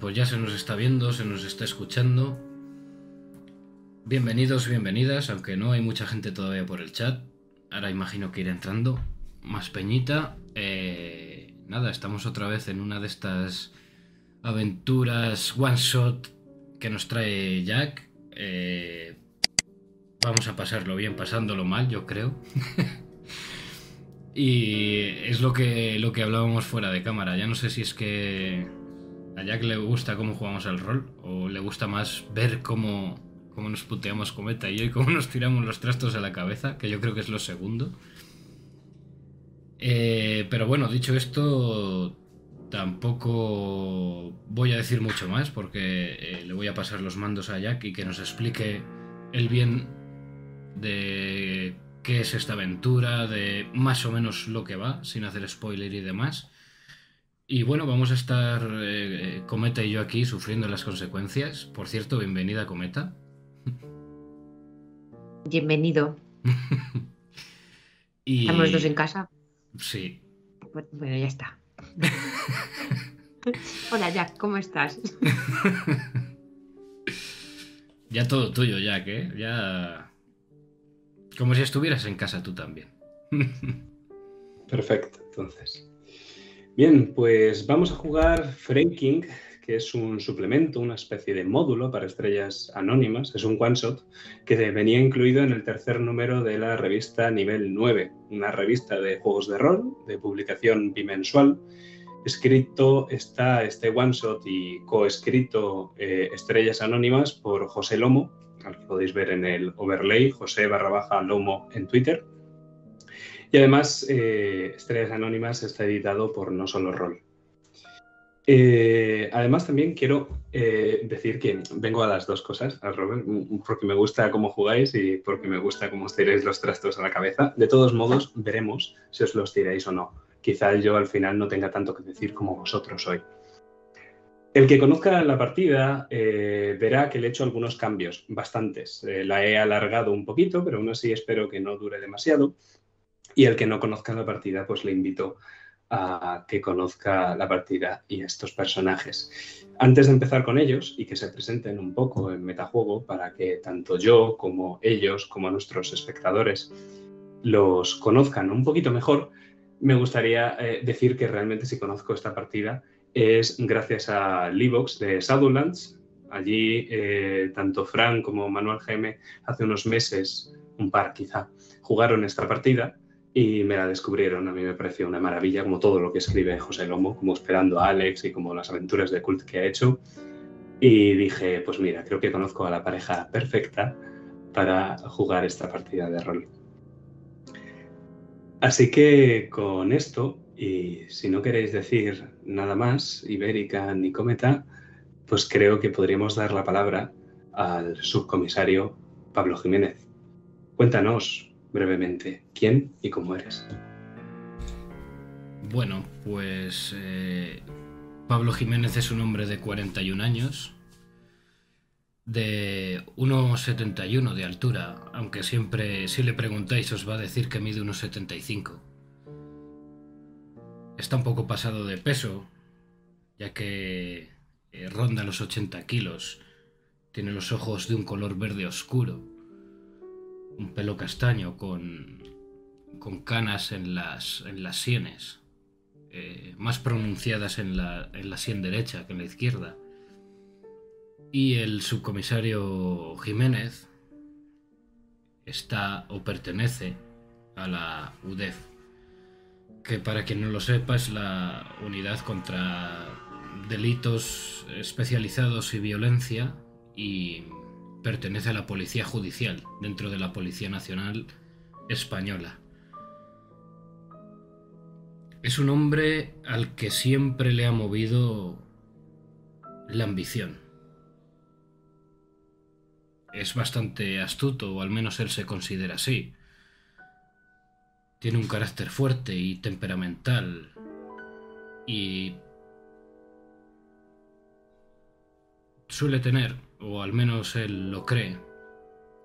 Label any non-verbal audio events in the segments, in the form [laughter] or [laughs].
Pues ya se nos está viendo, se nos está escuchando. Bienvenidos, bienvenidas, aunque no hay mucha gente todavía por el chat. Ahora imagino que irá entrando más peñita. Eh, nada, estamos otra vez en una de estas aventuras one shot que nos trae Jack. Eh, vamos a pasarlo bien, pasándolo mal, yo creo. [laughs] y es lo que, lo que hablábamos fuera de cámara. Ya no sé si es que a Jack le gusta cómo jugamos al rol o le gusta más ver cómo, cómo nos puteamos Cometa y yo y cómo nos tiramos los trastos a la cabeza, que yo creo que es lo segundo. Eh, pero bueno, dicho esto, tampoco voy a decir mucho más porque eh, le voy a pasar los mandos a Jack y que nos explique el bien de qué es esta aventura, de más o menos lo que va, sin hacer spoiler y demás. Y bueno, vamos a estar eh, Cometa y yo aquí sufriendo las consecuencias. Por cierto, bienvenida Cometa. Bienvenido. [laughs] y... ¿Estamos dos en casa? Sí. Bueno, ya está. [laughs] Hola Jack, ¿cómo estás? [laughs] ya todo tuyo, Jack, ¿eh? Ya... Como si estuvieras en casa tú también. Perfecto, entonces. Bien, pues vamos a jugar Franking, que es un suplemento, una especie de módulo para estrellas anónimas. Es un one-shot que venía incluido en el tercer número de la revista Nivel 9, una revista de juegos de rol de publicación bimensual. Escrito está este one-shot y coescrito eh, Estrellas Anónimas por José Lomo, al que podéis ver en el overlay, José barra baja Lomo en Twitter. Y además, eh, Estrellas Anónimas está editado por No Solo Roll. Eh, además, también quiero eh, decir que vengo a las dos cosas, a Robert, porque me gusta cómo jugáis y porque me gusta cómo os tiráis los trastos a la cabeza. De todos modos, veremos si os los tiráis o no. Quizá yo al final no tenga tanto que decir como vosotros hoy. El que conozca la partida verá que le he hecho algunos cambios, bastantes. la he alargado un poquito, pero aún así espero que no dure demasiado. Y el que no conozca la partida, pues le invito a que conozca la partida y estos personajes. Antes de empezar con ellos y que se presenten un poco en metajuego para que tanto yo como ellos, como nuestros espectadores, los conozcan un poquito mejor, me gustaría eh, decir que realmente si conozco esta partida es gracias a Livox de Shadowlands. Allí eh, tanto Fran como Manuel Jaime hace unos meses, un par quizá, jugaron esta partida y me la descubrieron. A mí me pareció una maravilla, como todo lo que escribe José Lomo, como esperando a Alex y como las aventuras de cult que ha hecho. Y dije, pues mira, creo que conozco a la pareja perfecta para jugar esta partida de rol. Así que con esto, y si no queréis decir nada más, Ibérica ni Cometa, pues creo que podríamos dar la palabra al subcomisario Pablo Jiménez. Cuéntanos, brevemente quién y cómo eres. Bueno, pues eh, Pablo Jiménez es un hombre de 41 años, de 1,71 de altura, aunque siempre si le preguntáis os va a decir que mide 1,75. Está un poco pasado de peso, ya que eh, ronda los 80 kilos, tiene los ojos de un color verde oscuro un pelo castaño con, con canas en las, en las sienes, eh, más pronunciadas en la, en la sien derecha que en la izquierda. Y el subcomisario Jiménez está o pertenece a la UDEF, que para quien no lo sepa es la unidad contra delitos especializados y violencia y pertenece a la Policía Judicial, dentro de la Policía Nacional Española. Es un hombre al que siempre le ha movido la ambición. Es bastante astuto, o al menos él se considera así. Tiene un carácter fuerte y temperamental. Y suele tener o al menos él lo cree,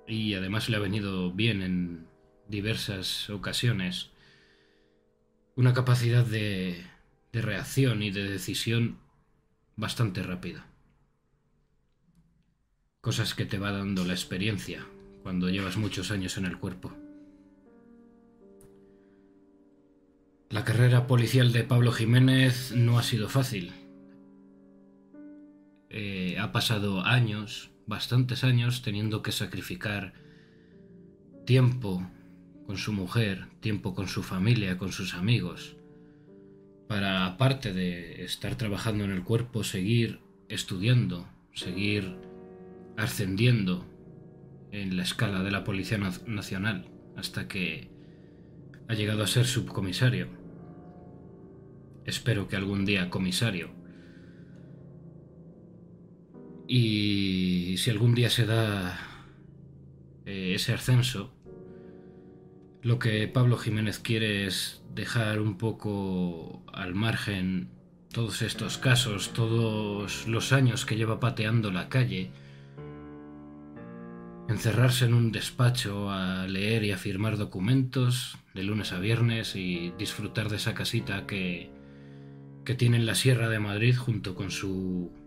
y además le ha venido bien en diversas ocasiones, una capacidad de, reacción y de decisión bastante rápido. Cosas que te va dando la experiencia cuando llevas muchos años en el cuerpo. La carrera policial de Pablo Jiménez no ha sido fácil. Eh, ha pasado años, bastantes años, teniendo que sacrificar tiempo con su mujer, tiempo con su familia, con sus amigos, para, aparte de estar trabajando en el cuerpo, seguir estudiando, seguir ascendiendo en la escala de la Policía Nacional, hasta que ha llegado a ser subcomisario. Espero que algún día comisario. Y si algún día se da eh, ese ascenso, lo que Pablo Jiménez quiere es dejar un poco al margen todos estos casos, todos los años que lleva pateando la calle, encerrarse en un despacho a leer y a firmar documentos de lunes a viernes y disfrutar de esa casita que, que tiene en la Sierra de Madrid junto con su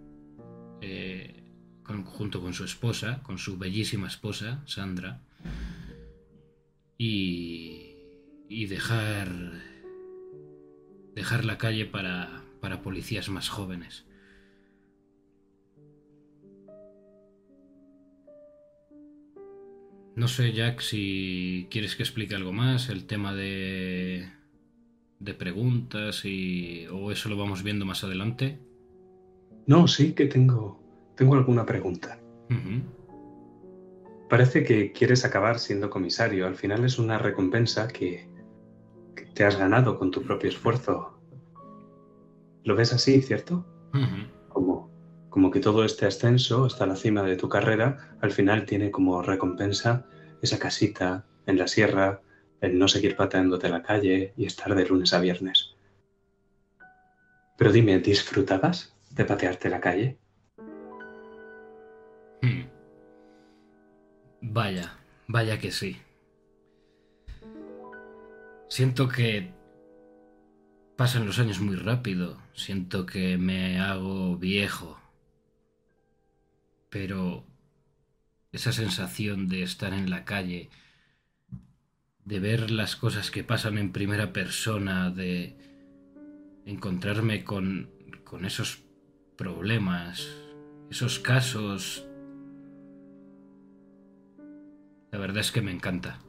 eh, junto con su esposa, con su bellísima esposa, Sandra y, dejar, dejar la calle para, para policías más jóvenes. No sé, Jack, si quieres que explique algo más, el tema de, de preguntas y, o eso lo vamos viendo más adelante. No, sí que tengo, tengo alguna pregunta. Parece que quieres acabar siendo comisario. Al final es una recompensa que, te has ganado con tu propio esfuerzo. ¿Lo ves así, cierto? como, como que todo este ascenso hasta la cima de tu carrera al final tiene como recompensa esa casita en la sierra, el no seguir pateándote la calle y estar de lunes a viernes. Pero dime, ¿disfrutabas de patearte la calle? Hmm. Vaya, vaya que sí. Siento que pasan los años muy rápido, siento que me hago viejo, pero esa sensación de estar en la calle, de ver las cosas que pasan en primera persona, de encontrarme con, con esos problemas, esos casos la verdad es que me encanta.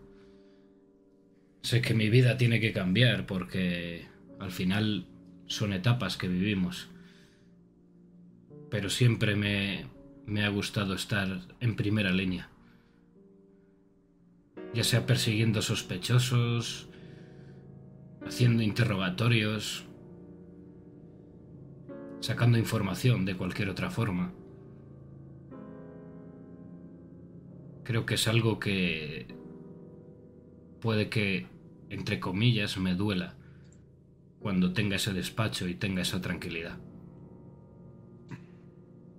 Sé que mi vida tiene que cambiar porque al final son etapas que vivimos. Pero siempre me, me ha gustado estar en primera línea. Ya sea persiguiendo sospechosos, haciendo interrogatorios, sacando información de cualquier otra forma. Creo que es algo que puede que, entre comillas, me duela cuando tenga ese despacho y tenga esa tranquilidad.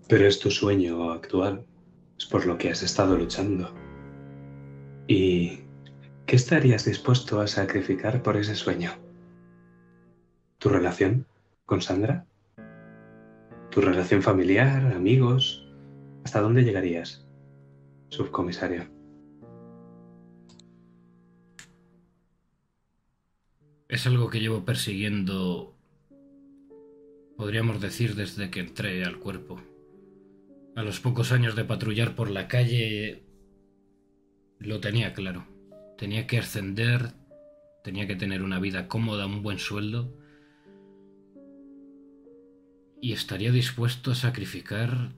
Pero es tu sueño actual, es por lo que has estado luchando. ¿Y qué estarías dispuesto a sacrificar por ese sueño? ¿Tu relación con Sandra? ¿Tu relación familiar, amigos? ¿Hasta dónde llegarías? subcomisario. Es algo que llevo persiguiendo, podríamos decir, desde que entré al cuerpo. A los pocos años de patrullar por la calle, lo tenía claro. Tenía que ascender, tenía que tener una vida cómoda, un buen sueldo. Y estaría dispuesto a sacrificar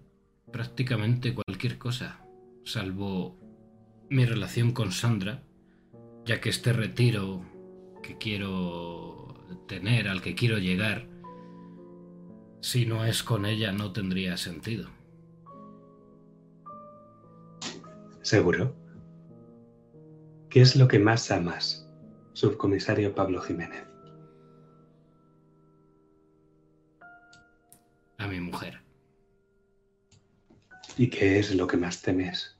prácticamente cualquier cosa salvo mi relación con Sandra, ya que este retiro que quiero tener, al que quiero llegar, si no es con ella no tendría sentido. ¿Seguro? ¿Qué es lo que más amas, subcomisario Pablo Jiménez? A mi mujer. ¿Y qué es lo que más temes?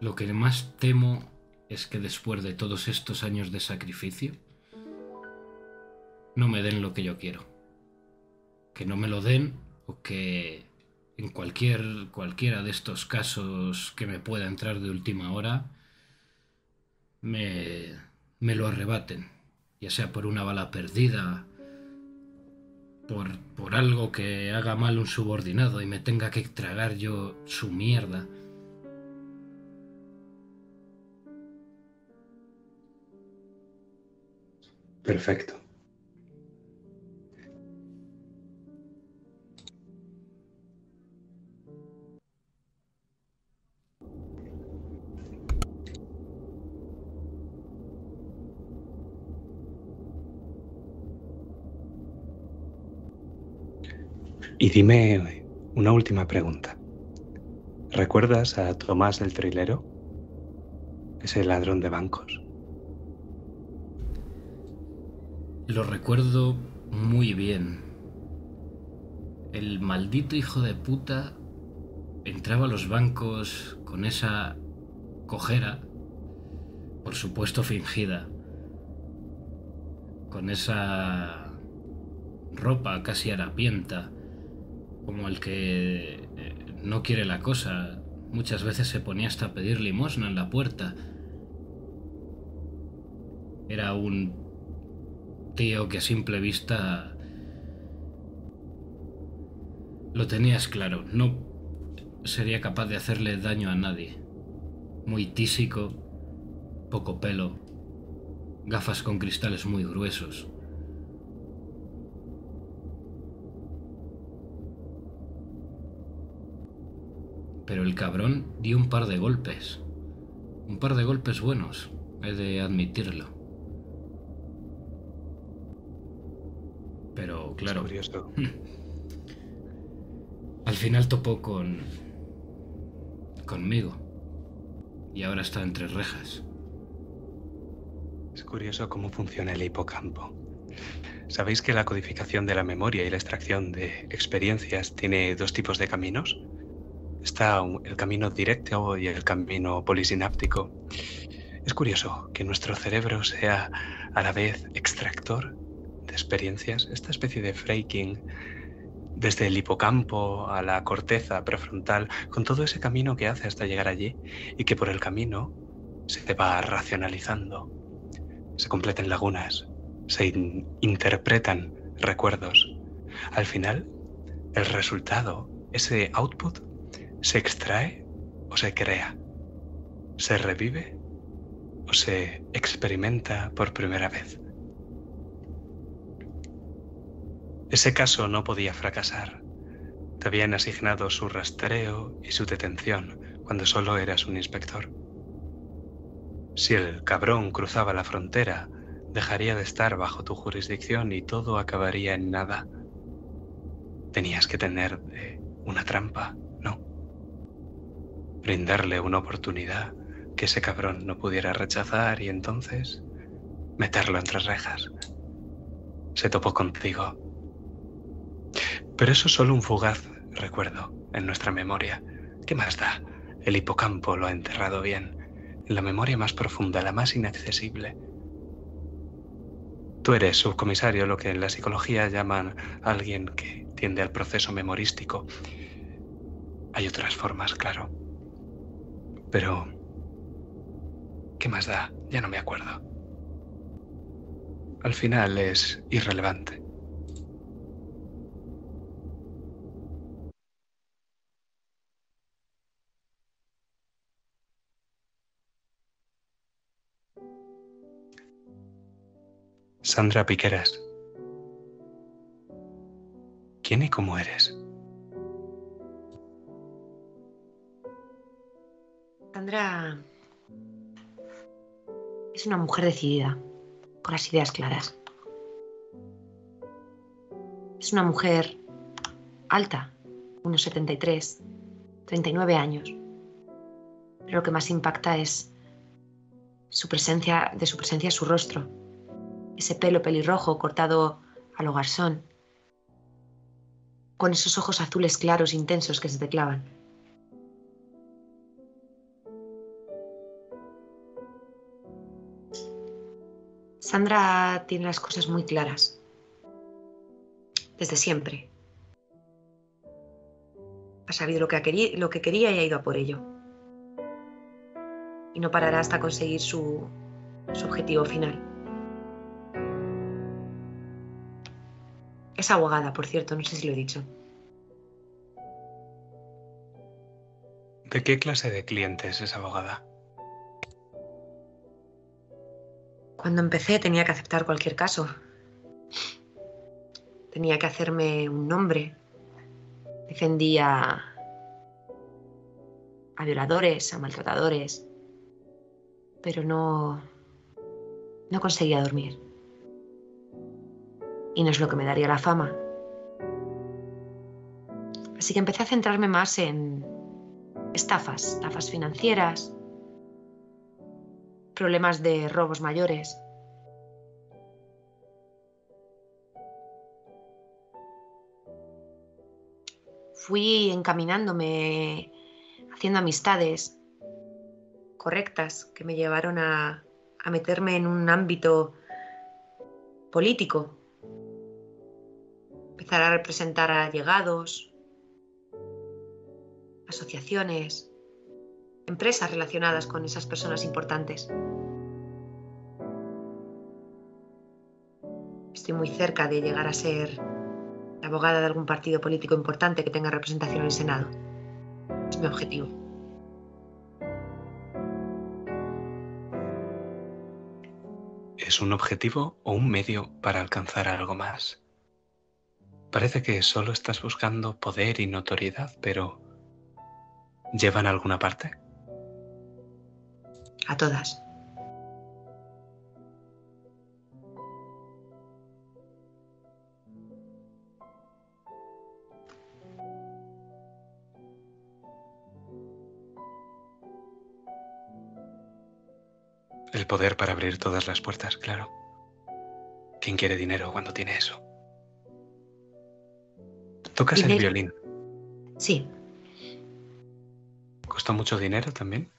Lo que más temo es que después de todos estos años de sacrificio, no me den lo que yo quiero. Que no me lo den o que en cualquier, cualquiera de estos casos que me pueda entrar de última hora, me, me lo arrebaten, ya sea por una bala perdida, por, por algo que haga mal un subordinado y me tenga que tragar yo su mierda. Perfecto. Y dime una última pregunta. ¿Recuerdas a Tomás el Trilero? Ese ladrón de bancos. Lo recuerdo muy bien. El maldito hijo de puta entraba a los bancos con esa cojera, por supuesto fingida, con esa ropa casi harapienta, como el que eh, no quiere la cosa. Muchas veces se ponía hasta a pedir limosna en la puerta. Era un tío que a simple vista lo tenías claro. No sería capaz de hacerle daño a nadie. Muy tísico, poco pelo, gafas con cristales muy gruesos. Pero el cabrón dio un par de golpes. Un par de golpes buenos, he de admitirlo. Pero claro, [laughs] al final topó con... conmigo. Y ahora está entre rejas. Es curioso cómo funciona el hipocampo. ¿Sabéis que la codificación de la memoria y la extracción de experiencias tiene dos tipos de caminos? Está el camino directo y el camino polisináptico. Es curioso que nuestro cerebro sea a la vez extractor de experiencias, esta especie de fraking desde el hipocampo a la corteza prefrontal, con todo ese camino que hace hasta llegar allí y que por el camino se va racionalizando, se completan lagunas, se in- interpretan recuerdos. Al final, el resultado, ese output, se extrae o se crea, se revive o se experimenta por primera vez. Ese caso no podía fracasar. Te habían asignado su rastreo y su detención cuando solo eras un inspector. Si el cabrón cruzaba la frontera, dejaría de estar bajo tu jurisdicción y todo acabaría en nada. Tenías que tener eh, una trampa, ¿no? Brindarle una oportunidad que ese cabrón no pudiera rechazar y entonces meterlo entre rejas. Se topó contigo. Pero eso es solo un fugaz recuerdo en nuestra memoria. ¿Qué más da? El hipocampo lo ha enterrado bien, en la memoria más profunda, la más inaccesible. Tú eres subcomisario, lo que en la psicología llaman alguien que tiende al proceso memorístico. Hay otras formas, claro. Pero... ¿Qué más da? Ya no me acuerdo. Al final es irrelevante. Sandra Piqueras. ¿Quién y cómo eres? Sandra es una mujer decidida, con las ideas claras. Es una mujer alta, unos 73, 39 años. Pero lo que más impacta es su presencia, de su presencia su rostro. Ese pelo pelirrojo cortado a lo garzón, con esos ojos azules claros intensos que se te clavan. Sandra tiene las cosas muy claras. desde siempre. Ha sabido lo que, ha queri- lo que quería y ha ido a por ello. Y no parará hasta conseguir su, objetivo final. Es abogada, por cierto, no sé si lo he dicho. ¿De qué clase de cliente es abogada? Cuando empecé tenía que aceptar cualquier caso. Tenía que hacerme un nombre. Defendía a violadores, a maltratadores. Pero no. No conseguía dormir. Y no es lo que me daría la fama. Así que empecé a centrarme más en estafas, estafas financieras, problemas de robos mayores. Fui encaminándome, haciendo amistades correctas que me llevaron a, meterme en un ámbito político. Empezar a representar a allegados, asociaciones, empresas relacionadas con esas personas importantes. Estoy muy cerca de llegar a ser abogada de algún partido político importante que tenga representación en el Senado. Es mi objetivo. ¿Es un objetivo o un medio para alcanzar algo más? Parece que solo estás buscando poder y notoriedad, pero ¿llevan alguna parte? A todas. El poder para abrir todas las puertas, claro. ¿Quién quiere dinero cuando tiene eso? ¿Tocas el violín? Sí, ¿Costó mucho dinero también?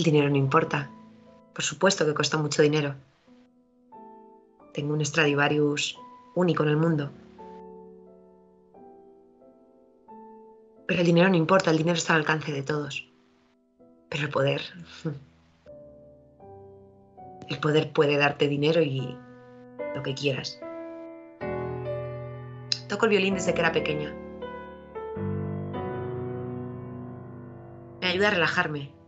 El dinero no importa. Por supuesto que cuesta mucho dinero. Tengo un Stradivarius único en el mundo. Pero el dinero no importa, el dinero está al alcance de todos. Pero el poder... [laughs] El poder puede darte dinero y lo que quieras. Toco el violín desde que era pequeña. Me ayuda a relajarme.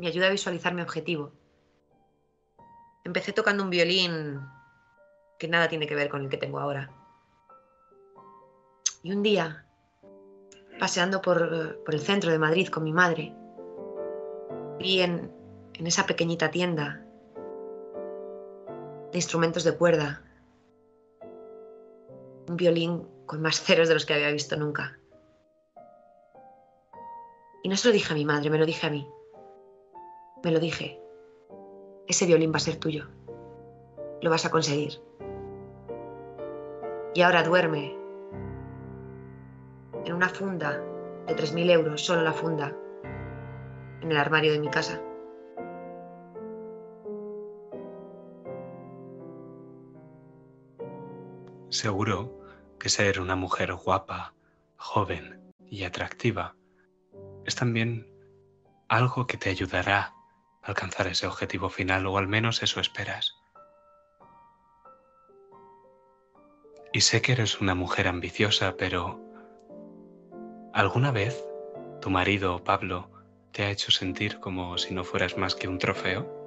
Me ayuda a visualizar mi objetivo. Empecé tocando un violín que nada tiene que ver con el que tengo ahora. Y un día, paseando por, por el centro de Madrid con mi madre, vi en, en esa pequeñita tienda de instrumentos de cuerda un violín con más ceros de los que había visto nunca. Y no se lo dije a mi madre, me lo dije a mí. Me lo dije. Ese violín va a ser tuyo. Lo vas a conseguir. Y ahora duerme en una funda de 3.000 euros, solo la funda, en el armario de mi casa. Seguro que ser una mujer guapa, joven y atractiva es también algo que te ayudará alcanzar ese objetivo final, o al menos eso esperas. Y sé que eres una mujer ambiciosa, pero ¿alguna vez tu marido, Pablo, te ha hecho sentir como si no fueras más que un trofeo?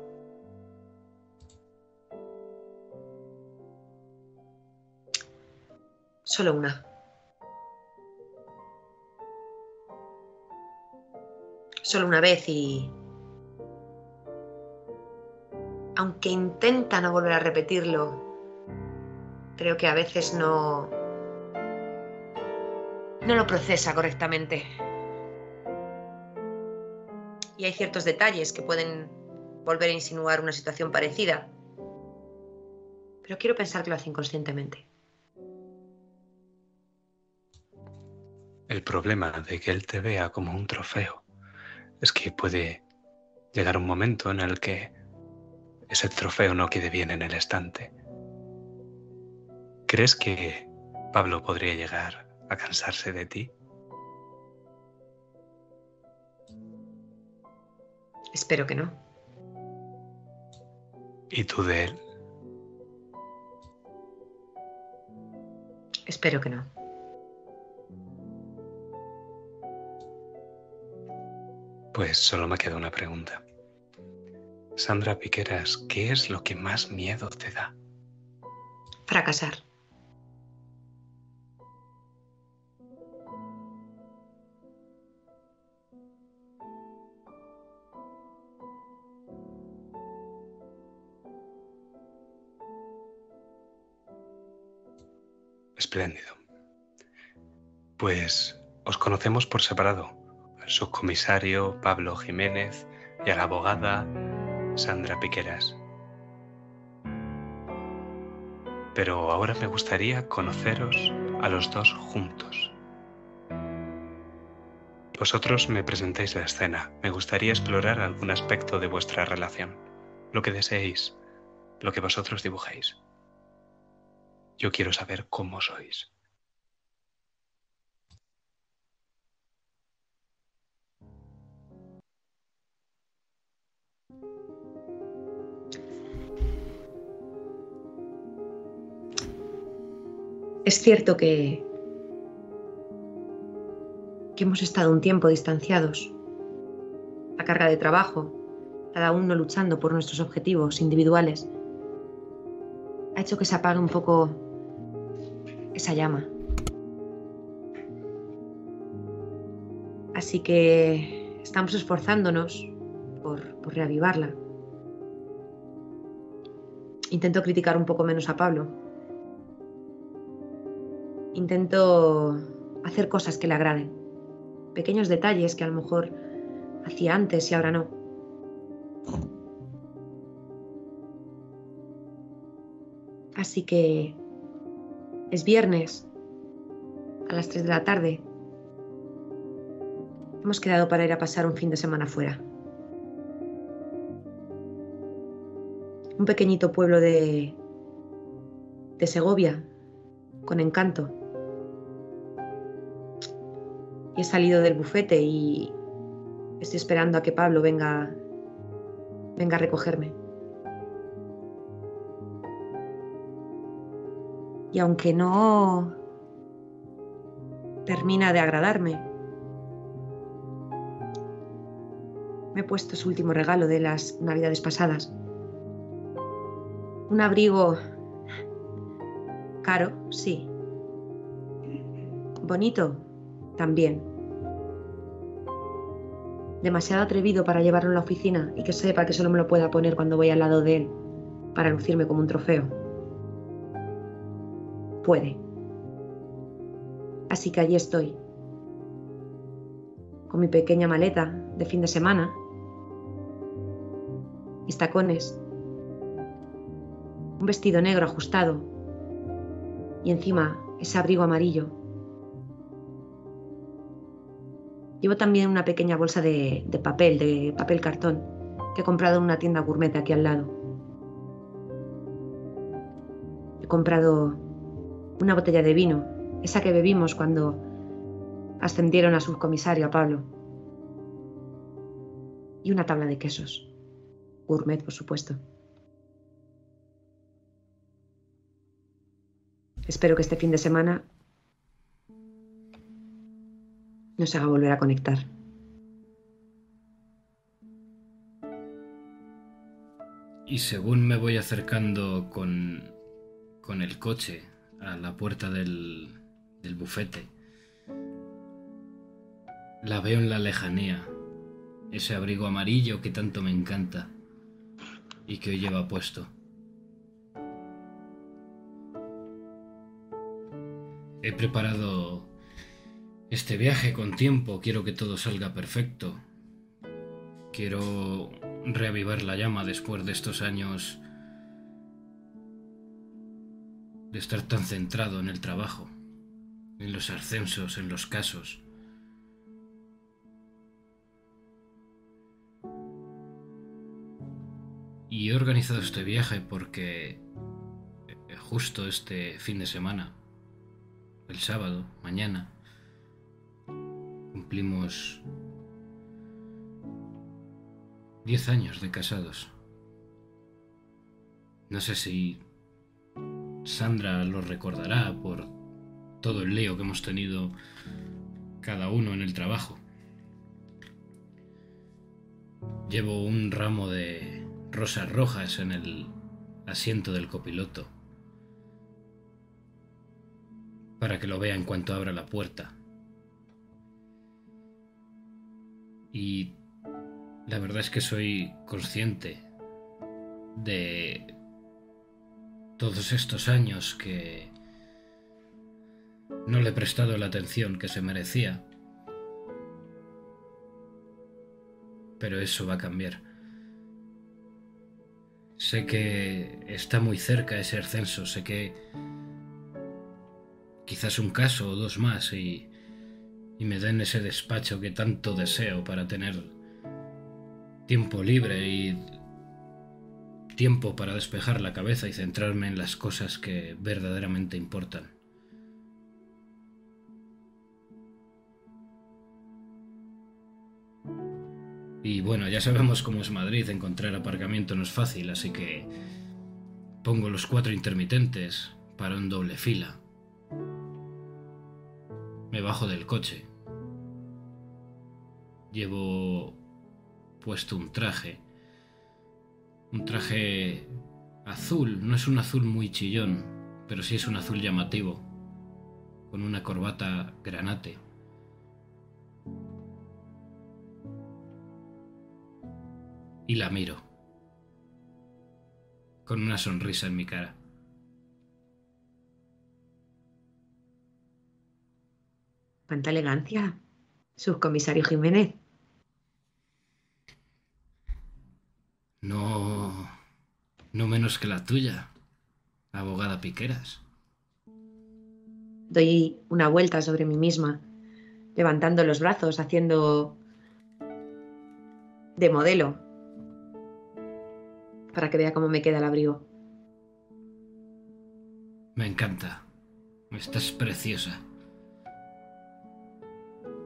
Solo una. Solo una vez y... Aunque intenta no volver a repetirlo, creo que a veces no... No lo procesa correctamente. Y hay ciertos detalles que pueden volver a insinuar una situación parecida. Pero quiero pensar que lo hace inconscientemente. El problema de que él te vea como un trofeo es que puede llegar un momento en el que ese trofeo no quede bien en el estante ¿Crees que Pablo podría llegar a cansarse de ti? Espero que no. ¿Y tú de él? Espero que no. Pues solo me queda una pregunta. Sandra Piqueras, ¿qué es lo que más miedo te da? Fracasar. Espléndido. Pues os conocemos por separado. El subcomisario Pablo Jiménez y a la abogada Sandra Piqueras. Pero ahora me gustaría conoceros a los dos juntos. Vosotros me presentáis la escena. Me gustaría explorar algún aspecto de vuestra relación, lo que deseéis, lo que vosotros dibujéis. Yo quiero saber cómo sois. Es cierto que, que hemos estado un tiempo distanciados. La carga de trabajo, cada uno luchando por nuestros objetivos individuales, ha hecho que se apague un poco esa llama. Así que estamos esforzándonos por, por reavivarla. Intento criticar un poco menos a Pablo. Intento hacer cosas que le agraden. Pequeños detalles que a lo mejor hacía antes y ahora no. Así que es viernes a las 3 de la tarde. Hemos quedado para ir a pasar un fin de semana fuera. Un pequeñito pueblo de, de Segovia, con encanto. He salido del bufete y estoy esperando a que Pablo venga, venga a recogerme. Y aunque no termina de agradarme, me he puesto su último regalo de las navidades pasadas. Un abrigo caro, sí. Bonito, también. Demasiado atrevido para llevarlo a la oficina y que sepa que solo me lo pueda poner cuando voy al lado de él, para lucirme como un trofeo puede. Así que allí estoy, con mi pequeña maleta de fin de semana, mis tacones, un vestido negro ajustado y encima ese abrigo amarillo. Llevo también una pequeña bolsa de, papel, de papel cartón, que he comprado en una tienda gourmet aquí al lado. He comprado una botella de vino, esa que bebimos cuando ascendieron a subcomisario a Pablo. Y una tabla de quesos. Gourmet, por supuesto. Espero que este fin de semana nos haga volver a conectar. Y según me voy acercando con, con el coche a la puerta del, del bufete. La veo en la lejanía, ese abrigo amarillo que tanto me encanta y que hoy lleva puesto. He preparado este viaje con tiempo, quiero que todo salga perfecto. Quiero reavivar la llama después de estos años de estar tan centrado en el trabajo, en los ascensos, en los casos. Y he organizado este viaje porque eh, justo este fin de semana, el sábado, mañana, cumplimos 10 años de casados. No sé si Sandra lo recordará por todo el lío que hemos tenido cada uno en el trabajo. Llevo un ramo de rosas rojas en el asiento del copiloto para que lo vea en cuanto abra la puerta. Y la verdad es que soy consciente de todos estos años que no le he prestado la atención que se merecía. Pero eso va a cambiar. Sé que está muy cerca ese ascenso, sé que quizás un caso o dos más y, y me den ese despacho que tanto deseo para tener tiempo libre y tiempo para despejar la cabeza y centrarme en las cosas que verdaderamente importan. Y bueno, ya sabemos cómo es Madrid, encontrar aparcamiento no es fácil, así que pongo los cuatro intermitentes para un doble fila. Me bajo del coche. Llevo puesto un traje. Un traje azul, no es un azul muy chillón, pero sí es un azul llamativo, con una corbata granate. y la miro, con una sonrisa en mi cara. Cuánta elegancia, subcomisario Jiménez. No, no menos que la tuya, abogada Piqueras. Doy una vuelta sobre mí misma, levantando los brazos, haciendo de modelo para que vea cómo me queda el abrigo. Me encanta. Estás preciosa.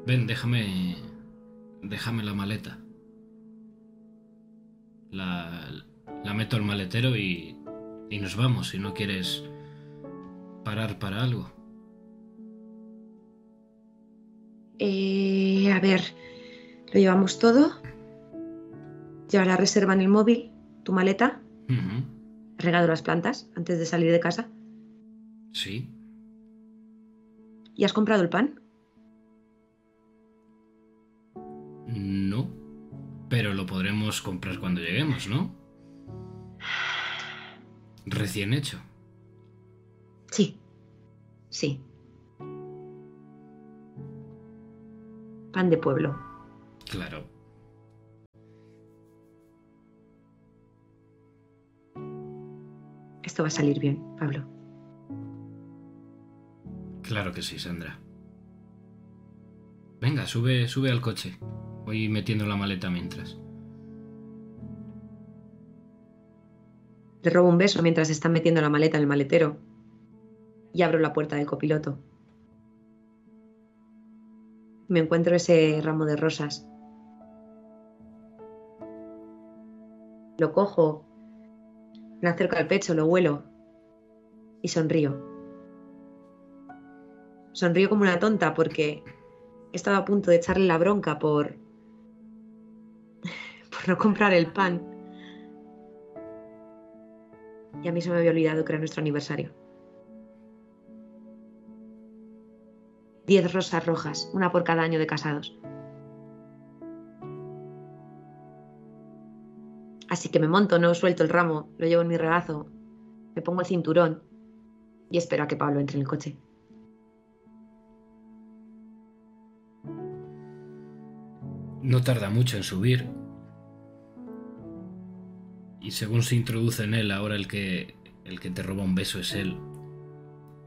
Ven, déjame. Déjame la maleta. La, la meto al maletero y, y nos vamos si no quieres parar para algo. Eh, a ver, ¿lo llevamos todo? ¿Lleva la reserva en el móvil? ¿Tu maleta? Ujú, ¿Has regado las plantas antes de salir de casa? Sí. ¿Y has comprado el pan? No. Pero lo podremos comprar cuando lleguemos, ¿no? Recién hecho. Sí. Sí. Pan de pueblo. Claro. Esto va a salir bien, Pablo. Claro que sí, Sandra. Venga, sube, sube al coche. Voy metiendo la maleta mientras. Le robo un beso mientras está metiendo la maleta en el maletero. Y abro la puerta del copiloto. Me encuentro ese ramo de rosas. Lo cojo, me acerco al pecho, lo huelo y sonrío. Sonrío como una tonta porque estaba a punto de echarle la bronca por por no comprar el pan. Y a mí se me había olvidado que era nuestro aniversario. Diez rosas rojas, una por cada año de casados. Así que me monto, no suelto el ramo, lo llevo en mi regazo, me pongo el cinturón y espero a que Pablo entre en el coche. No tarda mucho en subir. Y según se introduce en él, ahora el que el que te roba un beso es él.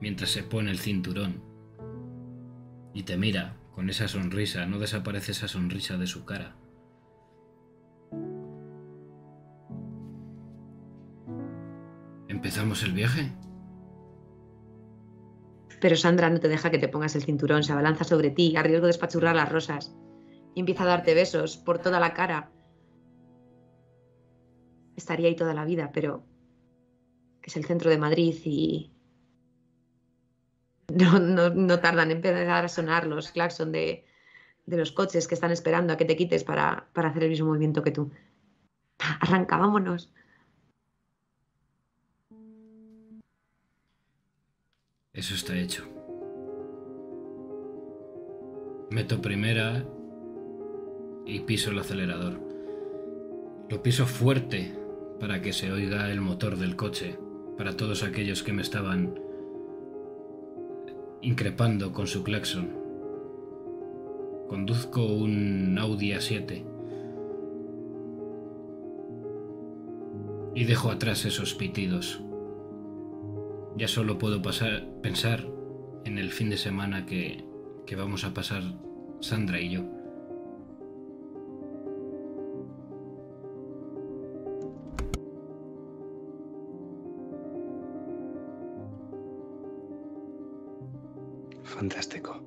Mientras se pone el cinturón. Y te mira con esa sonrisa, no desaparece esa sonrisa de su cara. ¿Empezamos el viaje? Pero Sandra no te deja que te pongas el cinturón, se abalanza sobre ti a riesgo de espachurrar las rosas y empieza a darte besos por toda la cara. Estaría ahí toda la vida, pero es el centro de Madrid y [laughs] no, no, tardan en empezar a sonar los claxon de, de los coches que están esperando a que te quites para, para hacer el mismo movimiento que tú. [laughs] Arranca, vámonos. Eso está hecho. Meto primera y piso el acelerador. Lo piso fuerte para que se oiga el motor del coche, para todos aquellos que me estaban increpando con su claxon. Conduzco un Audi A7 y dejo atrás esos pitidos. Ya solo puedo pensar en el fin de semana que vamos a pasar Sandra y yo. Fantástico.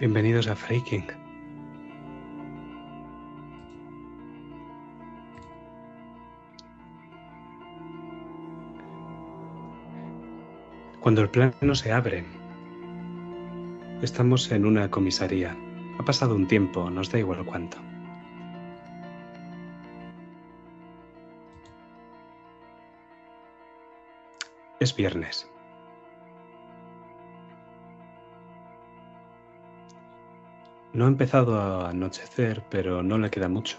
Bienvenidos a Freaking. Cuando el plano se abre, estamos en una comisaría. Ha pasado un tiempo, nos da igual cuánto. Es viernes. No ha empezado a anochecer, pero no le queda mucho.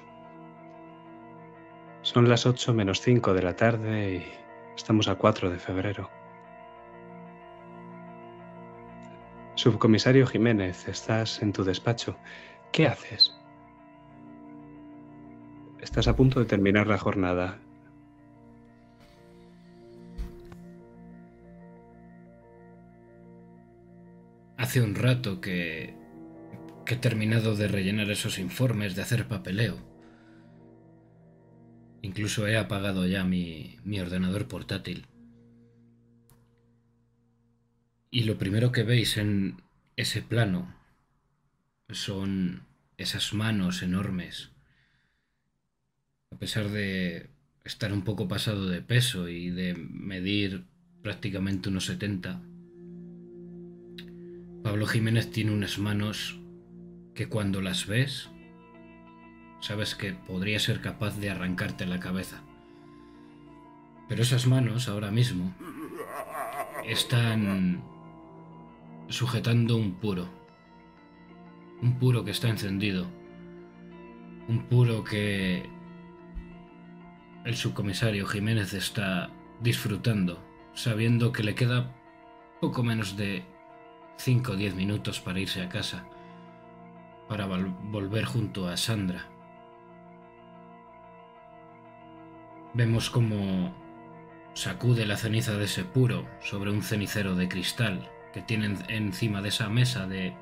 Son las 8 menos 5 de la tarde y estamos a 4 de febrero. Subcomisario Jiménez, estás en tu despacho. ¿Qué haces? Estás a punto de terminar la jornada. Hace un rato que, que he terminado de rellenar esos informes, de hacer papeleo. Incluso he apagado ya mi, mi ordenador portátil. Y lo primero que veis en ese plano son esas manos enormes. A pesar de estar un poco pasado de peso y de medir prácticamente unos 70, Pablo Jiménez tiene unas manos que cuando las ves, sabes que podría ser capaz de arrancarte la cabeza. Pero esas manos ahora mismo están sujetando un puro. Un puro que está encendido. Un puro que el subcomisario Jiménez está disfrutando, sabiendo que le queda poco menos de 5 o 10 minutos para irse a casa, para volver junto a Sandra. Vemos cómo sacude la ceniza de ese puro sobre un cenicero de cristal que tienen encima de esa mesa de,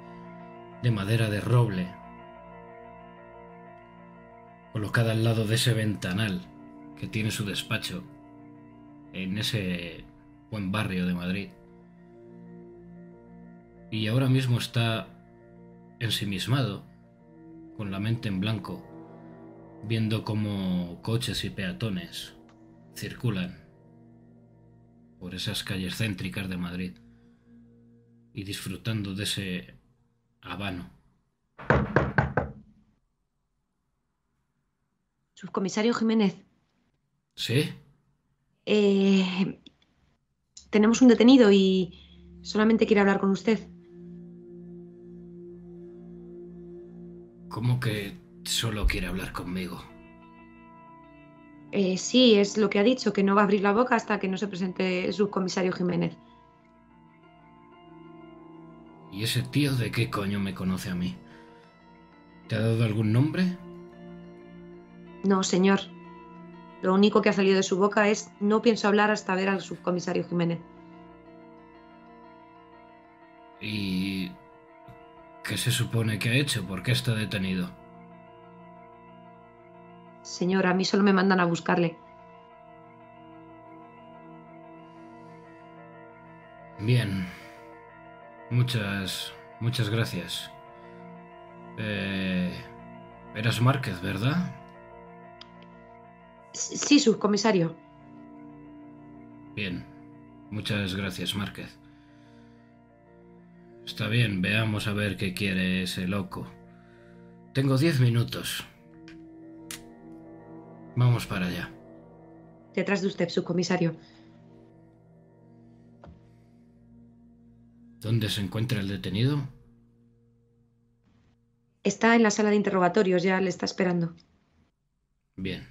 de madera de roble, colocada al lado de ese ventanal que tiene su despacho en ese buen barrio de Madrid. Y ahora mismo está ensimismado, con la mente en blanco, viendo cómo coches y peatones circulan por esas calles céntricas de Madrid y disfrutando de ese habano. Subcomisario Jiménez. ¿Sí? Eh, tenemos un detenido y solamente quiere hablar con usted. ¿Cómo que solo quiere hablar conmigo? Eh, sí, es lo que ha dicho, que no va a abrir la boca hasta que no se presente el subcomisario Jiménez. ¿Y ese tío de qué coño me conoce a mí? ¿Te ha dado algún nombre? No, señor. Lo único que ha salido de su boca es no pienso hablar hasta ver al subcomisario Jiménez. ¿Y qué se supone que ha hecho? ¿Por qué está detenido? Señor, a mí solo me mandan a buscarle. Bien. Muchas, muchas gracias. Eh, eras Márquez, ¿verdad? Sí, subcomisario. Bien. Muchas gracias, Márquez. Está bien, veamos a ver qué quiere ese loco. Tengo diez minutos. Vamos para allá. Detrás de usted, subcomisario. ¿Dónde se encuentra el detenido? Está en la sala de interrogatorios, ya le está esperando. Bien.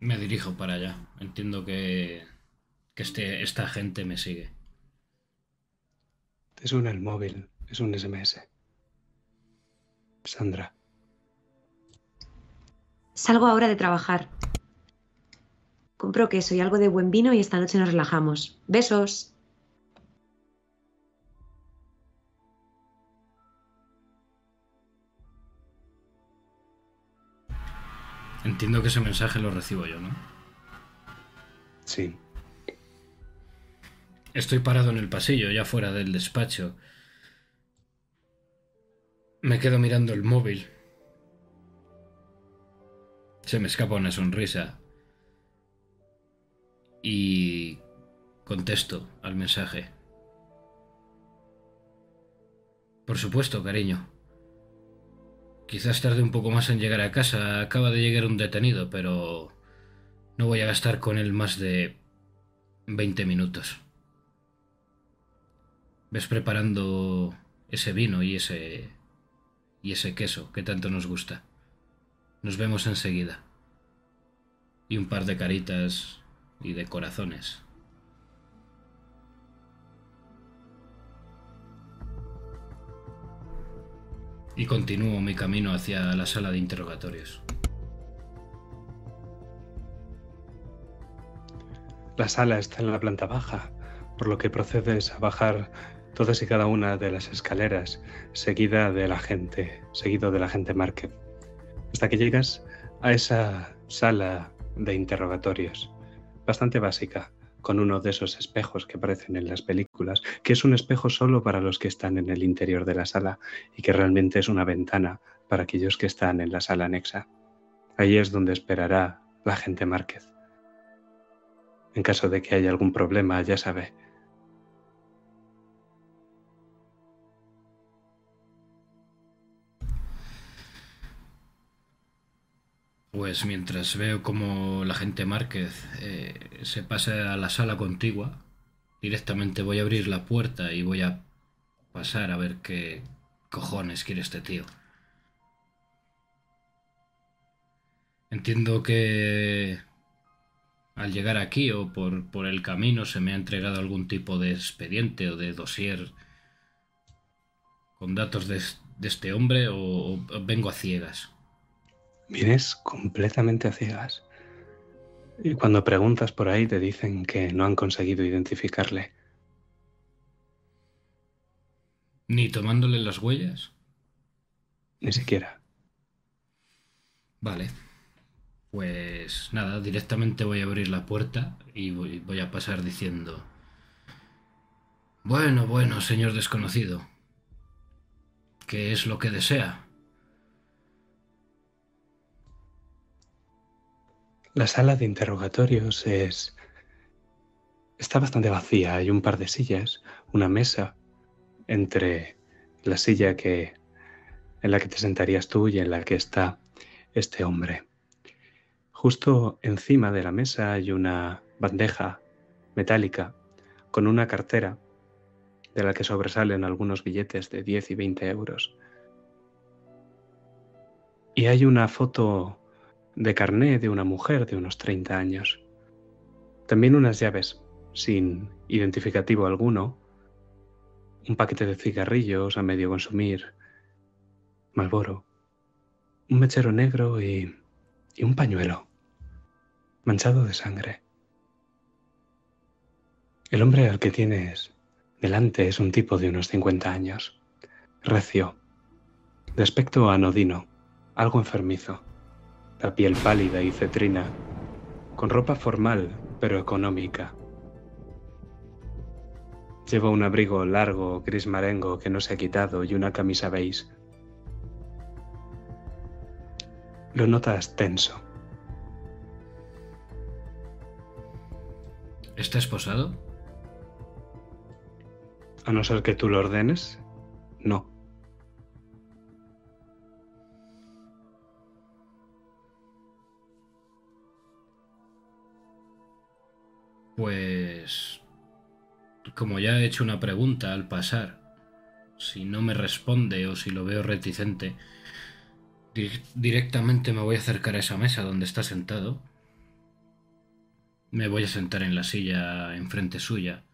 Me dirijo para allá. Entiendo que, que este, esta gente me sigue. Te suena el móvil, es un SMS. Sandra. Salgo ahora de trabajar. Compro queso y algo de buen vino y esta noche nos relajamos. Besos. Entiendo que ese mensaje lo recibo yo, ¿no? Sí. Estoy parado en el pasillo, ya fuera del despacho. Me quedo mirando el móvil. Se me escapa una sonrisa. Y contesto al mensaje. Por supuesto, cariño. Quizás tarde un poco más en llegar a casa. Acaba de llegar un detenido, pero no voy a gastar con él más de 20 minutos. Ves preparando ese vino y ese y ese queso que tanto nos gusta. Nos vemos enseguida. Y un par de caritas y de corazones. y continúo mi camino hacia la sala de interrogatorios. La sala está en la planta baja, por lo que procedes a bajar todas y cada una de las escaleras, seguida de la gente, seguido de la gente Márquez, hasta que llegas a esa sala de interrogatorios, bastante básica, con uno de esos espejos que aparecen en las películas, que es un espejo solo para los que están en el interior de la sala y que realmente es una ventana para aquellos que están en la sala anexa. Ahí es donde esperará la gente Márquez. En caso de que haya algún problema, ya sabe, Pues mientras veo como la gente Márquez eh, se pasa a la sala contigua, directamente voy a abrir la puerta y voy a pasar a ver qué cojones quiere este tío. Entiendo que al llegar aquí o por, por, el camino se me ha entregado algún tipo de expediente o de dossier con datos de, de este hombre o, o vengo a ciegas. Vienes completamente a ciegas. Y cuando preguntas por ahí te dicen que no han conseguido identificarle. ¿Ni tomándole las huellas? Ni siquiera. Vale. Pues nada, directamente voy a abrir la puerta y voy, voy a pasar diciendo... Bueno, bueno, señor desconocido. ¿Qué es lo que desea? La sala de interrogatorios es... está bastante vacía. Hay un par de sillas, una mesa entre la silla que en la que te sentarías tú y en la que está este hombre. Justo encima de la mesa hay una bandeja metálica con una cartera de la que sobresalen algunos billetes de 10 y 20 euros. Y hay una foto de carné de una mujer de unos 30 años. También unas llaves sin identificativo alguno un paquete de cigarrillos a medio consumir, Malboro, un mechero negro y, y un pañuelo manchado de sangre. El hombre al que tienes delante es un tipo de unos 50 años, recio, de aspecto anodino, algo enfermizo, la piel pálida y cetrina, con ropa formal pero económica. Lleva un abrigo largo gris marengo que no se ha quitado y una camisa beige. Lo notas tenso. ¿Está esposado? A no ser que tú lo ordenes, no. Pues... Como ya he hecho una pregunta al pasar, si no me responde o si lo veo reticente, directamente me voy a acercar a esa mesa donde está sentado. Me voy a sentar en la silla enfrente suya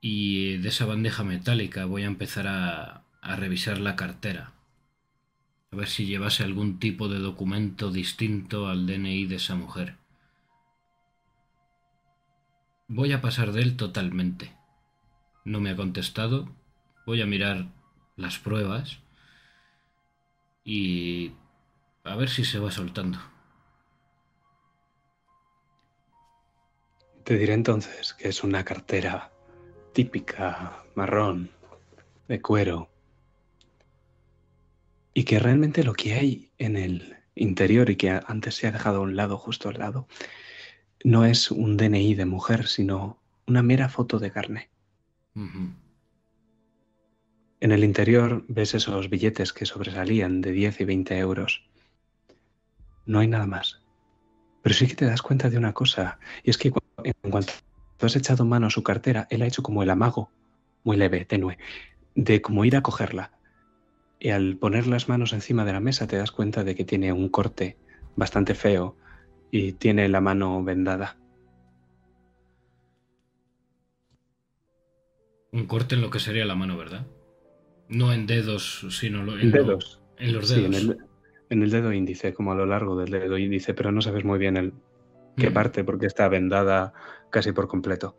y de esa bandeja metálica voy a empezar a, revisar la cartera. A ver si llevase algún tipo de documento distinto al DNI de esa mujer. Voy a pasar de él totalmente. No me ha contestado. Voy a mirar las pruebas y a ver si se va soltando. Te diré entonces que es una cartera típica marrón de cuero y que realmente lo que hay en el interior y que antes se ha dejado a un lado, justo al lado, no es un DNI de mujer, sino una mera foto de carne. En el interior ves esos billetes que sobresalían de 10 y 20 euros. No hay nada más. Pero sí que te das cuenta de una cosa, y es que en cuanto has echado mano a su cartera, él ha hecho como el amago, muy leve, tenue, de como ir a cogerla. Y al poner las manos encima de la mesa te das cuenta de que tiene un corte bastante feo y tiene la mano vendada. Un corte en lo que sería la mano, ¿verdad? No en dedos, sino en, dedos. en los dedos. Sí, en el, dedo índice, como a lo largo del dedo índice, pero no sabes muy bien el, qué mm. parte porque está vendada casi por completo.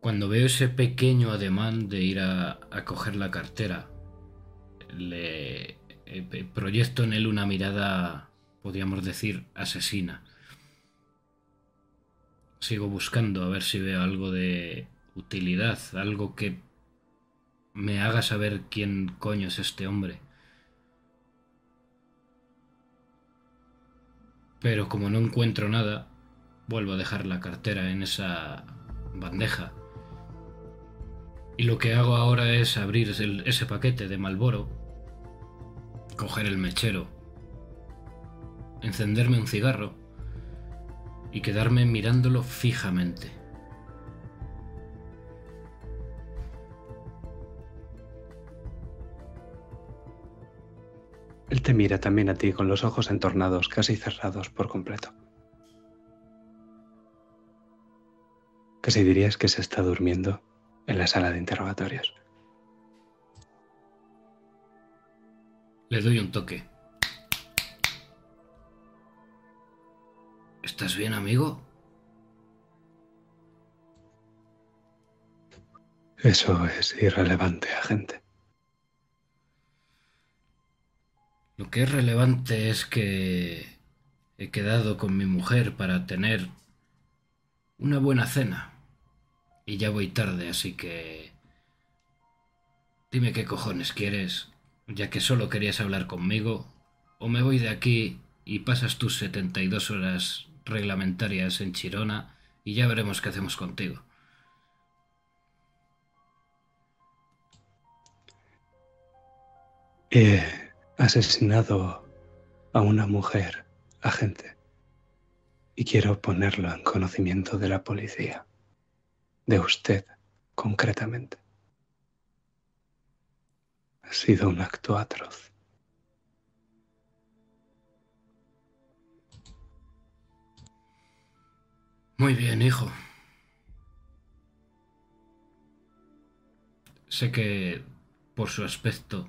Cuando veo ese pequeño ademán de ir a, coger la cartera, le eh, proyecto en él una mirada, podríamos decir, asesina. Sigo buscando a ver si veo algo de utilidad, algo que me haga saber quién coño es este hombre. Pero como no encuentro nada, vuelvo a dejar la cartera en esa bandeja. Y lo que hago ahora es abrir ese paquete de Malboro, coger el mechero, encenderme un cigarro y quedarme mirándolo fijamente. Él te mira también a ti con los ojos entornados, casi cerrados por completo. Casi dirías que se está durmiendo en la sala de interrogatorios. Le doy un toque. ¿Estás bien, amigo? Eso es irrelevante, agente. Lo que es relevante es que he quedado con mi mujer para tener una buena cena. Y ya voy tarde, así que... Dime qué cojones quieres, ya que solo querías hablar conmigo, o me voy de aquí y pasas tus 72 horas reglamentarias en Chirona y ya veremos qué hacemos contigo. He asesinado a una mujer, agente, y quiero ponerlo en conocimiento de la policía de usted concretamente. Ha sido un acto atroz. Muy bien, hijo. Sé que por su aspecto,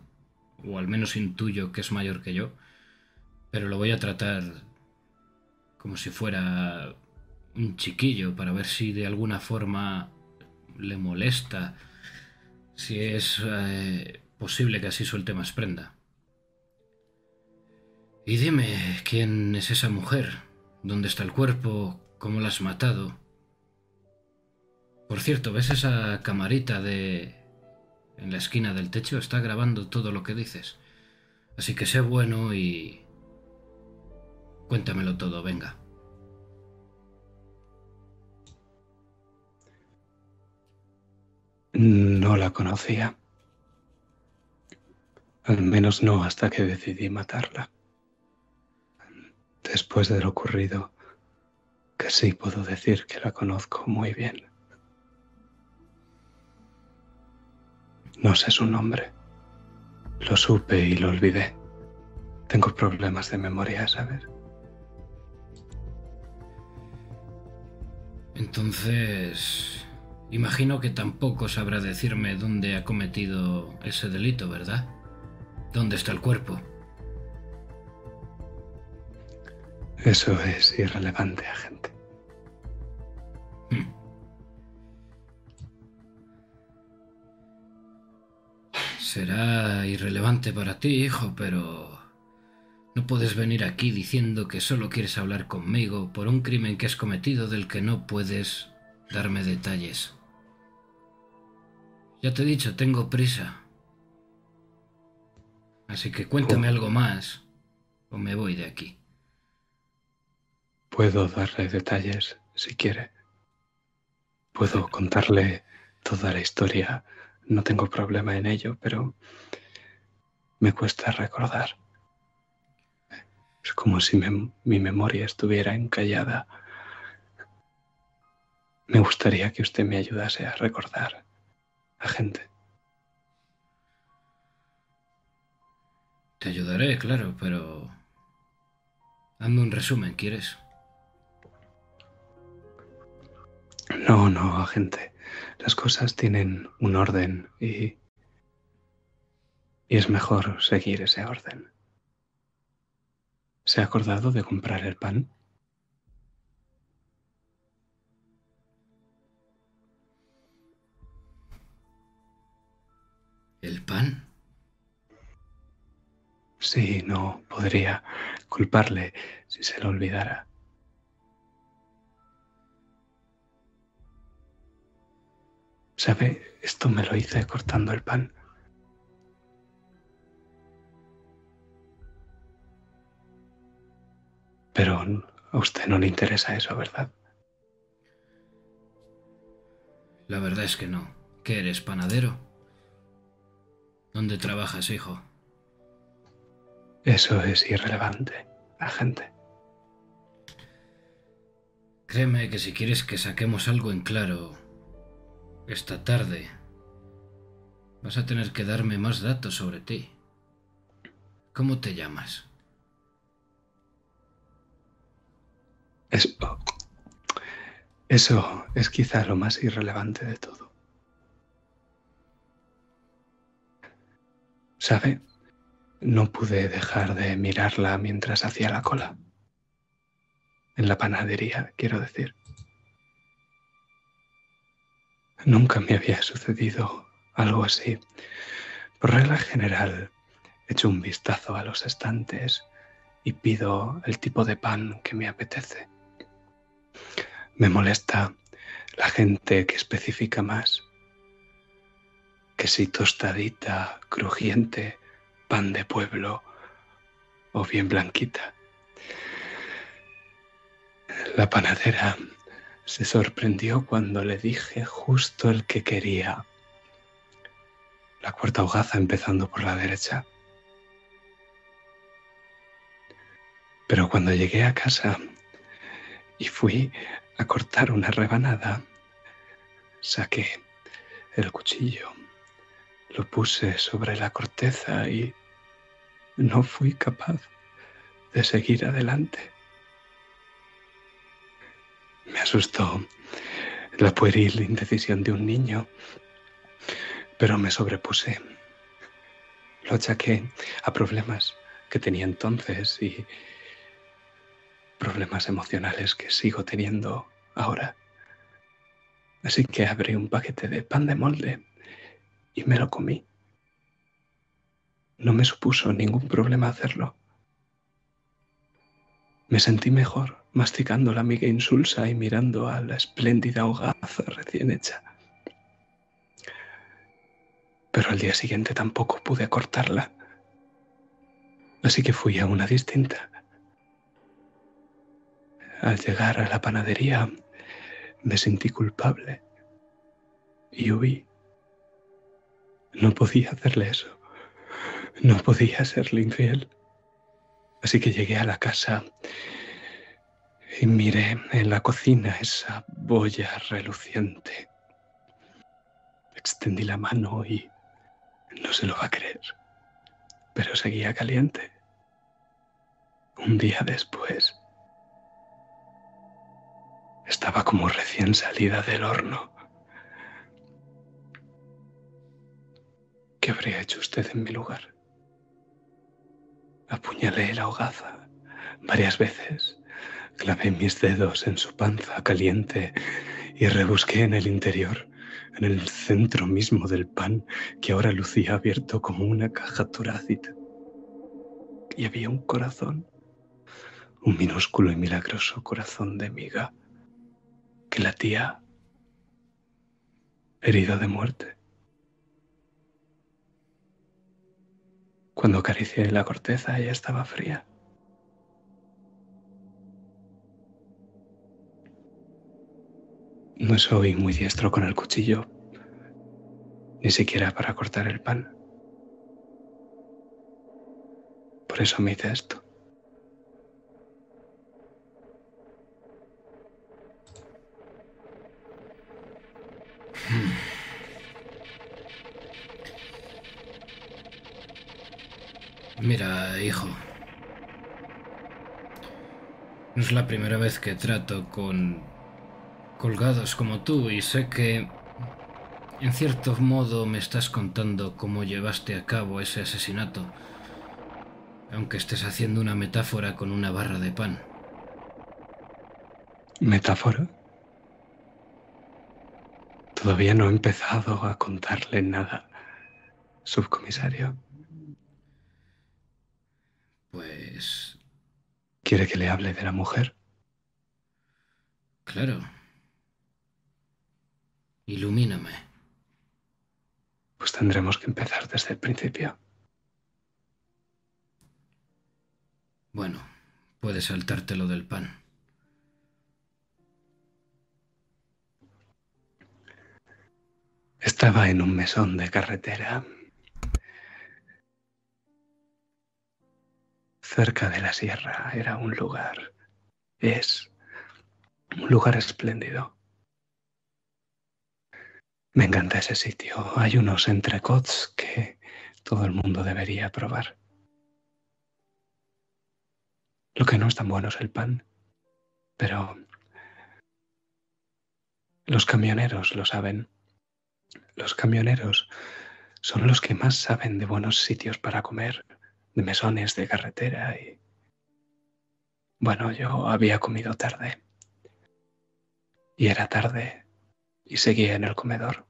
o al menos intuyo que es mayor que yo, pero lo voy a tratar como si fuera un chiquillo para ver si de alguna forma le molesta, si es eh, posible que así suelte más prenda. Y dime, ¿quién es esa mujer? ¿Dónde está el cuerpo? ¿Cómo la has matado? Por cierto, ¿ves esa camarita de... en la esquina del techo? Está grabando todo lo que dices. Así que sé bueno y... Cuéntamelo todo, venga. No la conocía. Al menos no hasta que decidí matarla. Después de lo ocurrido, que sí puedo decir que la conozco muy bien. No sé su nombre. Lo supe y lo olvidé. Tengo problemas de memoria, ¿sabes? Entonces, imagino que tampoco sabrá decirme dónde ha cometido ese delito, ¿verdad? ¿Dónde está el cuerpo? Eso es irrelevante, agente. Será irrelevante para ti, hijo, pero no puedes venir aquí diciendo que solo quieres hablar conmigo por un crimen que has cometido del que no puedes darme detalles. Ya te he dicho, tengo prisa. Así que cuéntame oh. algo más o me voy de aquí. Puedo darle detalles si quiere. Puedo contarle toda la historia. No tengo problema en ello, pero me cuesta recordar. Es como si mi memoria estuviera encallada. Me gustaría que usted me ayudase a recordar a gente. Te ayudaré, claro, pero... Hazme un resumen, ¿quieres? No, no, agente. Las cosas tienen un orden y... Y es mejor seguir ese orden. ¿Se ha acordado de comprar el pan? ¿El pan? Sí, no podría culparle si se lo olvidara. ¿Sabe? Esto me lo hice cortando el pan. Pero a usted no le interesa eso, ¿verdad? La verdad es que no. ¿Qué eres, panadero? ¿Dónde trabajas, hijo? Eso es irrelevante, agente. Créeme que si quieres que saquemos algo en claro, esta tarde vas a tener que darme más datos sobre ti. ¿Cómo te llamas? Eso, eso es quizá lo más irrelevante de todo. ¿Sabe? No pude dejar de mirarla mientras hacía la cola. En la panadería, quiero decir. Nunca me había sucedido algo así. Por regla general, echo un vistazo a los estantes y pido el tipo de pan que me apetece. Me molesta la gente que especifica más. Que si tostadita, crujiente, pan de pueblo o bien blanquita. La panadera se sorprendió cuando le dije justo el que quería. La cuarta hogaza empezando por la derecha. Pero cuando llegué a casa y fui a cortar una rebanada, saqué el cuchillo, lo puse sobre la corteza y no fui capaz de seguir adelante. Me asustó la pueril indecisión de un niño. Pero me sobrepuse. Lo achaqué a problemas que tenía entonces y problemas emocionales que sigo teniendo ahora. Así que abrí un paquete de pan de molde y me lo comí. No me supuso ningún problema hacerlo. Me sentí mejor masticando la miga insulsa y mirando a la espléndida hogaza recién hecha. Pero al día siguiente tampoco pude cortarla. Así que fui a una distinta. Al llegar a la panadería me sentí culpable y huí. No podía hacerle eso. No podía serle infiel. Así que llegué a la casa y miré en la cocina esa boya reluciente. Extendí la mano y no se lo va a creer, pero seguía caliente. Un día después, estaba como recién salida del horno. ¿Qué habría hecho usted en mi lugar? Apuñalé la hogaza varias veces, clavé mis dedos en su panza caliente y rebusqué en el interior, en el centro mismo del pan que ahora lucía abierto como una caja torácica. Y había un corazón, un minúsculo y milagroso corazón de miga que latía herido de muerte. Cuando acaricié la corteza ya estaba fría. No soy muy diestro con el cuchillo, ni siquiera para cortar el pan. Por eso me hice esto. Mira, hijo. No es la primera vez que trato con colgados como tú y sé que en cierto modo me estás contando cómo llevaste a cabo ese asesinato, aunque estés haciendo una metáfora con una barra de pan. ¿Metáfora? Todavía no he empezado a contarle nada, subcomisario. Pues... ¿Quiere que le hable de la mujer? Claro. Ilumíname. Pues tendremos que empezar desde el principio. Bueno, puedes saltártelo del pan. Estaba en un mesón de carretera, cerca de la sierra. Era un lugar, es un lugar espléndido. Me encanta ese sitio. Hay unos entrecots que todo el mundo debería probar. Lo que no es tan bueno es el pan, pero los camioneros lo saben. Los camioneros son los que más saben de buenos sitios para comer, de mesones de carretera y... Bueno, yo había comido tarde. Y era tarde y seguía en el comedor.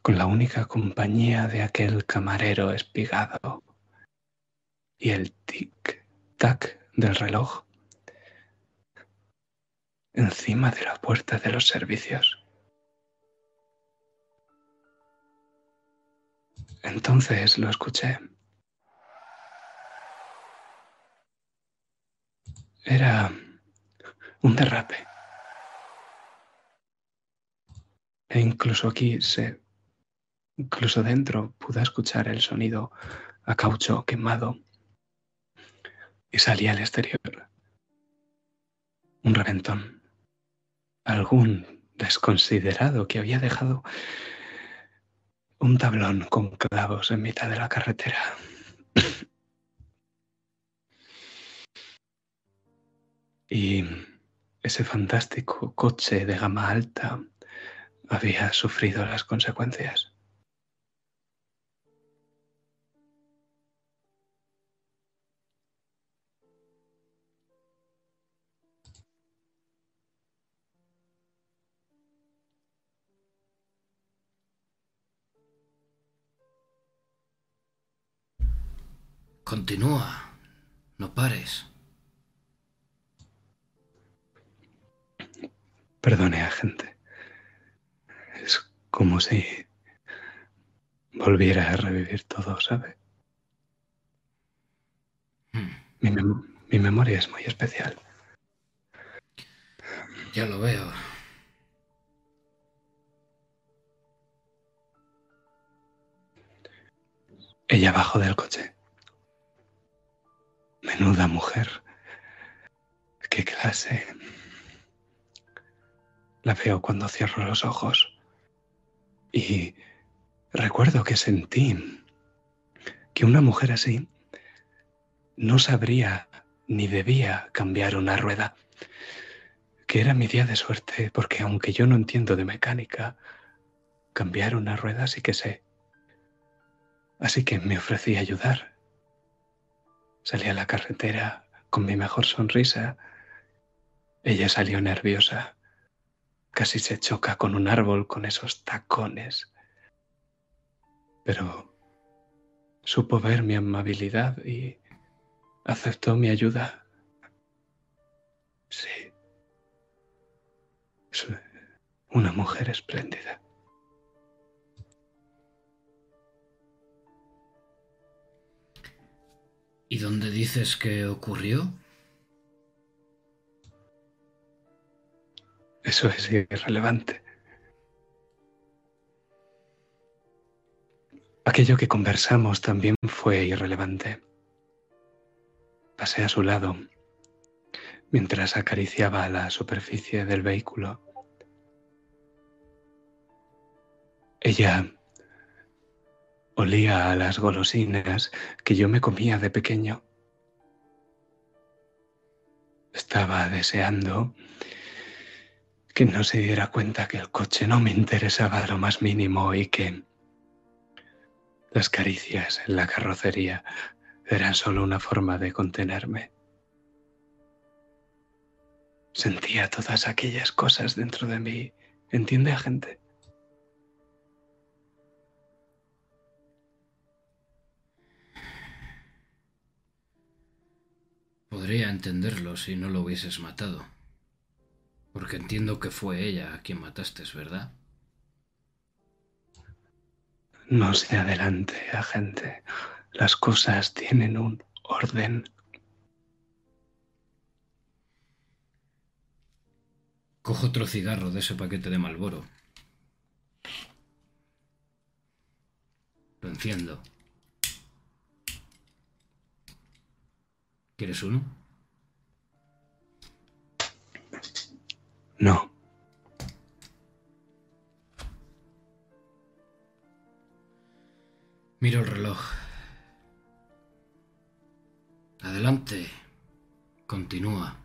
Con la única compañía de aquel camarero espigado y el tic-tac del reloj encima de la puerta de los servicios. Entonces lo escuché. Era un derrape. E incluso aquí se, incluso dentro pude escuchar el sonido a caucho quemado y salía al exterior. Un reventón. Algún desconsiderado que había dejado un tablón con clavos en mitad de la carretera. y ese fantástico coche de gama alta había sufrido las consecuencias. Continúa. No pares. Perdone, agente. Es como si volviera a revivir todo, ¿sabe? Hmm, Mi, mem- mi memoria es muy especial. ya lo veo. Ella bajó del coche. Menuda mujer. Qué clase. La veo cuando cierro los ojos. Y recuerdo que sentí que una mujer así no sabría ni debía cambiar una rueda. Que era mi día de suerte, porque aunque yo no entiendo de mecánica, cambiar una rueda sí que sé. Así que me ofrecí a ayudar. Salí a la carretera con mi mejor sonrisa. Ella salió nerviosa. Casi se choca con un árbol con esos tacones. Pero supo ver mi amabilidad y aceptó mi ayuda. Sí. Es una mujer espléndida. ¿Y dónde dices que ocurrió? Eso es irrelevante. Aquello que conversamos también fue irrelevante. Pasé a su lado mientras acariciaba la superficie del vehículo. Ella olía a las golosinas que yo me comía de pequeño. Estaba deseando que no se diera cuenta que el coche no me interesaba lo más mínimo y que las caricias en la carrocería eran solo una forma de contenerme. Sentía todas aquellas cosas dentro de mí. ¿Entiende, agente? Podría entenderlo si no lo hubieses matado. Porque entiendo que fue ella a quien mataste, ¿verdad? No se adelante, agente. Las cosas tienen un orden. Cojo otro cigarro de ese paquete de Malboro. Lo enciendo. ¿Quieres uno? No. Miro el reloj. Adelante. Continúa.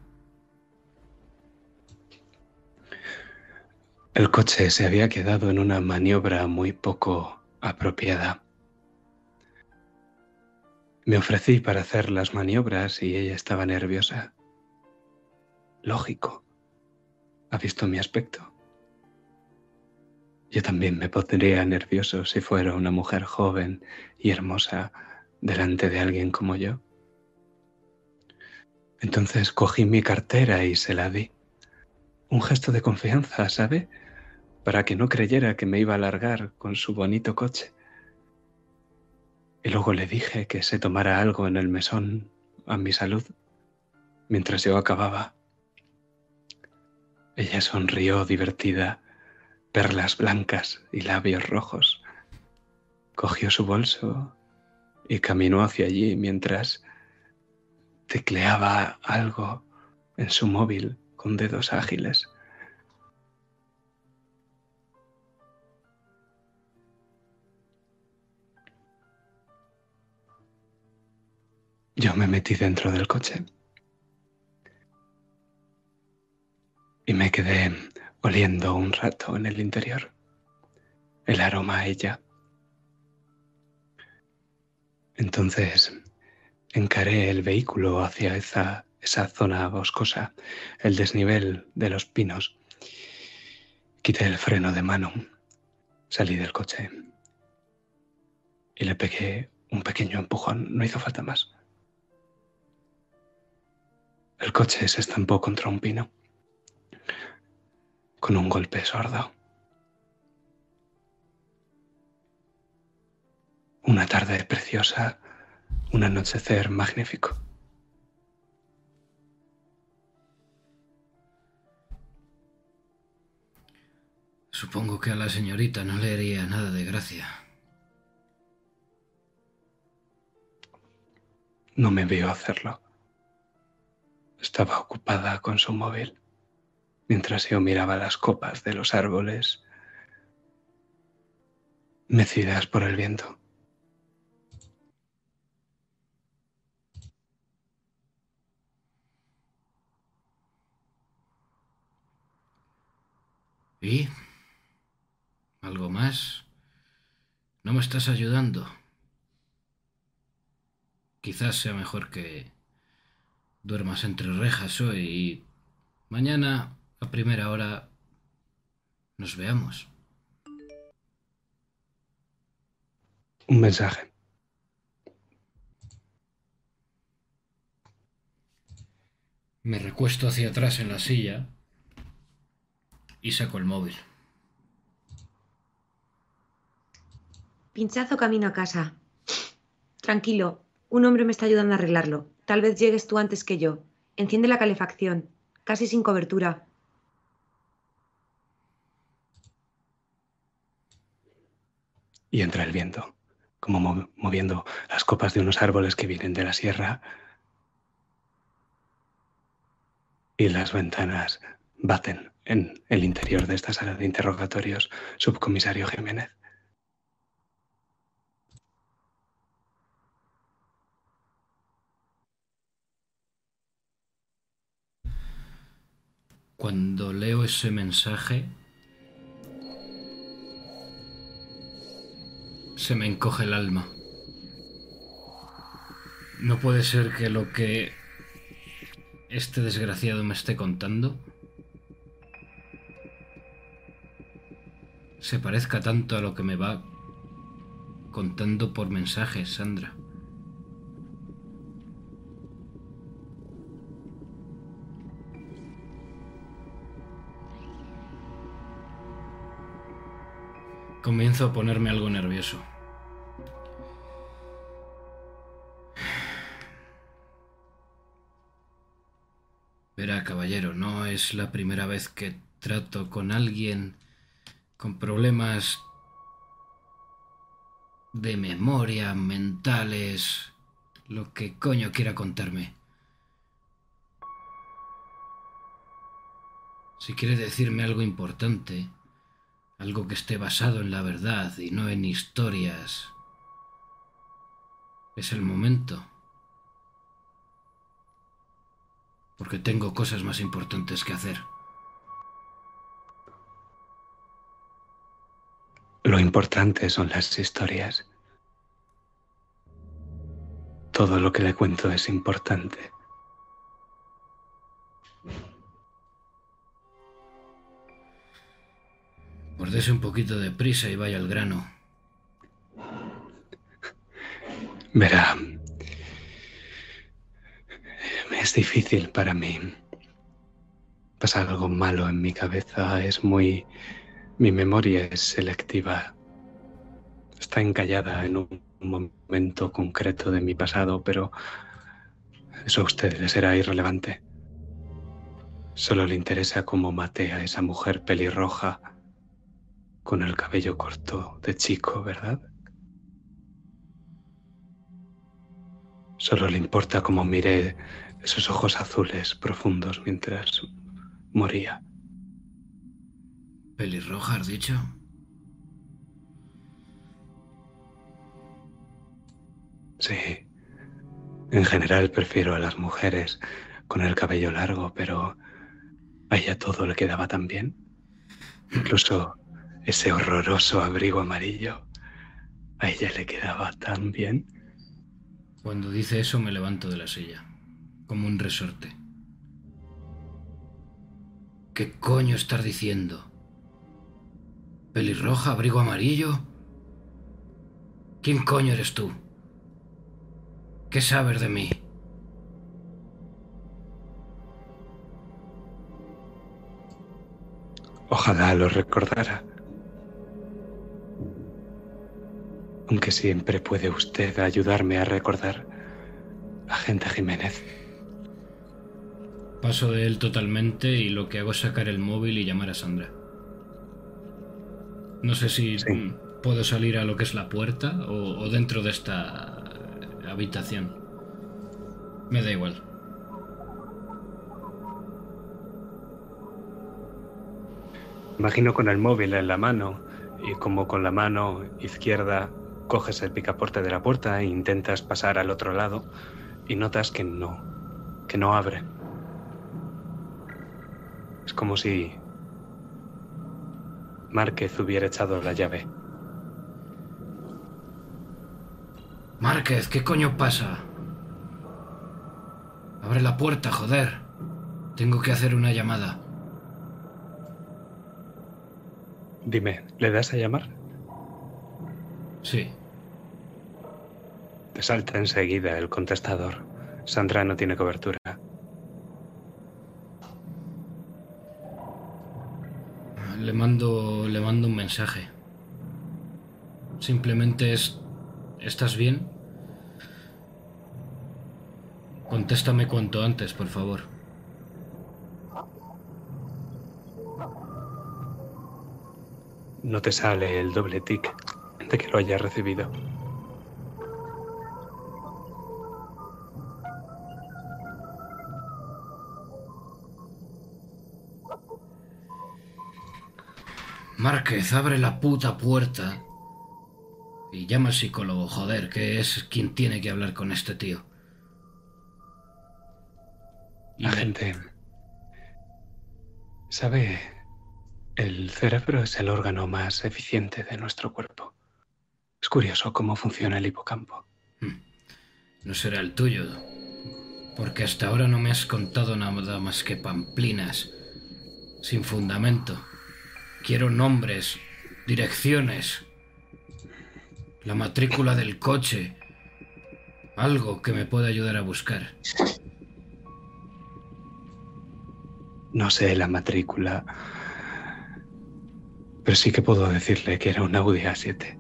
El coche se había quedado en una maniobra muy poco apropiada. Me ofrecí para hacer las maniobras y ella estaba nerviosa. Lógico. Ha visto mi aspecto. Yo también me pondría nervioso si fuera una mujer joven y hermosa delante de alguien como yo. Entonces cogí mi cartera y se la di. Un gesto de confianza, ¿sabe? Para que no creyera que me iba a largar con su bonito coche. Y luego le dije que se tomara algo en el mesón a mi salud mientras yo acababa. Ella sonrió divertida, perlas blancas y labios rojos. Cogió su bolso y caminó hacia allí mientras tecleaba algo en su móvil con dedos ágiles. Yo me metí dentro del coche y me quedé oliendo un rato en el interior, el aroma a ella. Entonces encaré el vehículo hacia esa, esa zona boscosa, el desnivel de los pinos. Quité el freno de mano, salí del coche y le pegué un pequeño empujón. No hizo falta más. El coche se estampó contra un pino con un golpe sordo. Una tarde preciosa, un anochecer magnífico. Supongo que a la señorita no le haría nada de gracia. No me vio hacerlo. Estaba ocupada con su móvil mientras yo miraba las copas de los árboles mecidas por el viento. ¿Y? ¿Algo más? No me estás ayudando. Quizás sea mejor que duermas entre rejas hoy y mañana a primera hora nos veamos. Un mensaje. Me recuesto hacia atrás en la silla y saco el móvil. Pinchazo camino a casa. Tranquilo, un hombre me está ayudando a arreglarlo. Tal vez llegues tú antes que yo. Enciende la calefacción. Casi sin cobertura. y entra el viento, como moviendo las copas de unos árboles que vienen de la sierra. Y las ventanas baten en el interior de esta sala de interrogatorios, subcomisario Jiménez. Cuando leo ese mensaje, Se me encoge el alma. No puede ser que lo que este desgraciado me esté contando se parezca tanto a lo que me va contando por mensajes, Sandra. Comienzo a ponerme algo nervioso. Verá, caballero, no es la primera vez que trato con alguien con problemas de memoria, mentales, lo que coño quiera contarme. Si quiere decirme algo importante, algo que esté basado en la verdad y no en historias. Es el momento. Porque tengo cosas más importantes que hacer. Lo importante son las historias. Todo lo que le cuento es importante. Guardese un poquito de prisa y vaya al grano. Verá, es difícil para mí. Pasa algo malo en mi cabeza, es muy... Mi memoria es selectiva. Está encallada en un momento concreto de mi pasado, pero eso a usted le será irrelevante. Solo le interesa cómo maté a esa mujer pelirroja con el cabello corto de chico, ¿verdad? Solo le importa cómo miré esos ojos azules profundos mientras moría. ¿Pelirroja, has dicho? Sí. En general prefiero a las mujeres con el cabello largo, pero a ella todo le quedaba tan bien. Incluso ese horroroso abrigo amarillo a ella le quedaba tan bien. Cuando dice eso me levanto de la silla, como un resorte. ¿Qué coño estás diciendo? ¿Pelirroja, abrigo amarillo? ¿Quién coño eres tú? ¿Qué sabes de mí? Ojalá lo recordara. Aunque siempre puede usted ayudarme a recordar, agente Jiménez. Paso de él totalmente y lo que hago es sacar el móvil y llamar a Sandra. No sé si Sí. puedo salir a lo que es la puerta o, o dentro de esta habitación. Me da igual. Imagino con el móvil en la mano y como con la mano izquierda coges el picaporte de la puerta e intentas pasar al otro lado y notas que no, que no abre. Es como si Márquez hubiera echado la llave. Márquez, ¿qué coño pasa? Abre la puerta, joder. Tengo que hacer una llamada. Dime, ¿le das a llamar? Sí. Salta enseguida el contestador. Sandra no tiene cobertura. Le mando, le mando un mensaje. Simplemente es... ¿Estás bien? Contéstame cuanto antes, por favor. No te sale el doble tic de que lo hayas recibido. Márquez, abre la puta puerta. Y llama al psicólogo, joder, que es quien tiene que hablar con este tío. Y gente... ¿Sabe? El cerebro es el órgano más eficiente de nuestro cuerpo. Es curioso cómo funciona el hipocampo. No será el tuyo. Porque hasta ahora no me has contado nada más que pamplinas. Sin fundamento. Quiero nombres, direcciones, la matrícula del coche. Algo que me pueda ayudar a buscar. No sé la matrícula, pero sí que puedo decirle que era un Audi A7.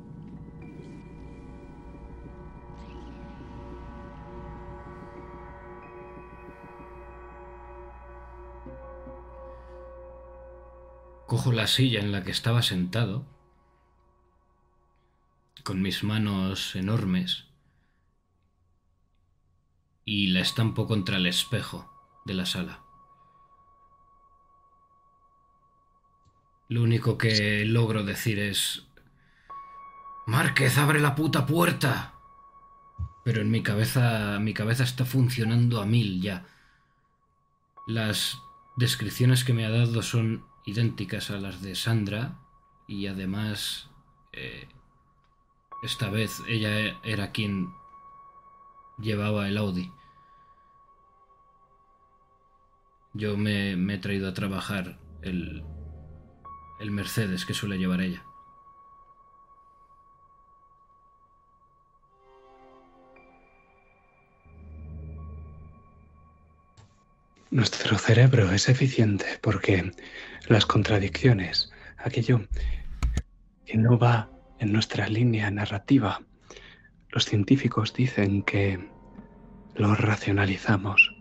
Cojo la silla en la que estaba sentado, con mis manos enormes, y la estampo contra el espejo de la sala. Lo único que logro decir es... Márquez, abre la puta puerta. Pero en mi cabeza, mi cabeza está funcionando a mil ya. Las descripciones que me ha dado son idénticas a las de Sandra y además eh, esta vez ella era quien llevaba el Audi. Yo me, me he traído a trabajar el, el Mercedes que suele llevar ella. Nuestro cerebro es eficiente porque las contradicciones, aquello que no va en nuestra línea narrativa, los científicos dicen que lo racionalizamos,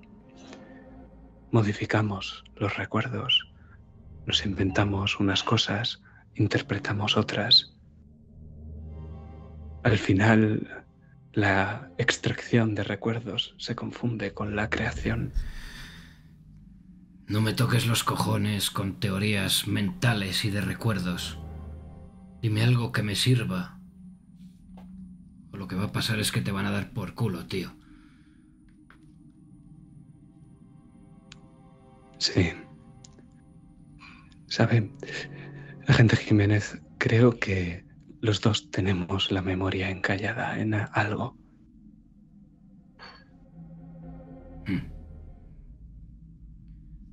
modificamos los recuerdos, nos inventamos unas cosas, interpretamos otras. Al final, la extracción de recuerdos se confunde con la creación. No me toques los cojones con teorías mentales y de recuerdos. Dime algo que me sirva. O lo que va a pasar es que te van a dar por culo, tío. Sí. ¿Sabe? Agente Jiménez, creo que los dos tenemos la memoria encallada en algo. Hmm.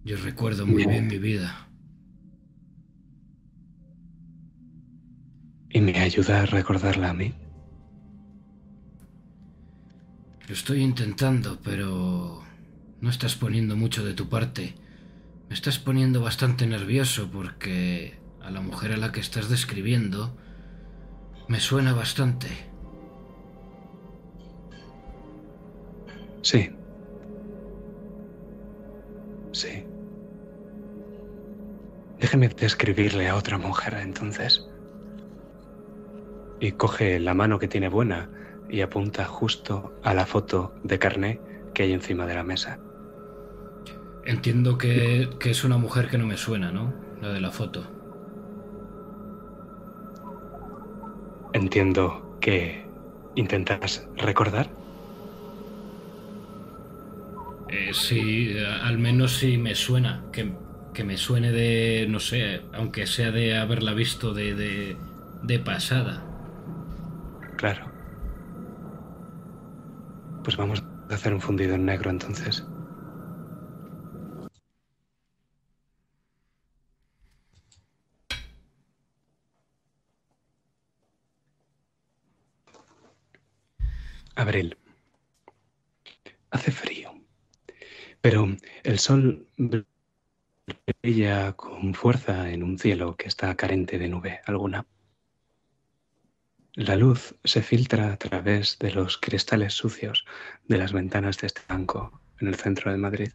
Yo recuerdo muy bien mi vida. ¿Y me ayuda a recordarla a mí? Lo estoy intentando, pero no estás poniendo mucho de tu parte. Me estás poniendo bastante nervioso porque a la mujer a la que estás describiendo me suena bastante. Sí. Sí. Déjeme describirle a otra mujer entonces. Y coge la mano que tiene buena y apunta justo a la foto de carné que hay encima de la mesa. Entiendo que, que es una mujer que no me suena, ¿no? La de la foto. Entiendo que intentas recordar. Eh, sí, al menos sí me suena. Que, que, me suene de, no sé, aunque sea de haberla visto de, de, de pasada. Claro. Pues vamos a hacer un fundido en negro entonces. Abril. Hace frío, pero el sol brilla con fuerza en un cielo que está carente de nube alguna. La luz se filtra a través de los cristales sucios de las ventanas de este banco en el centro de Madrid.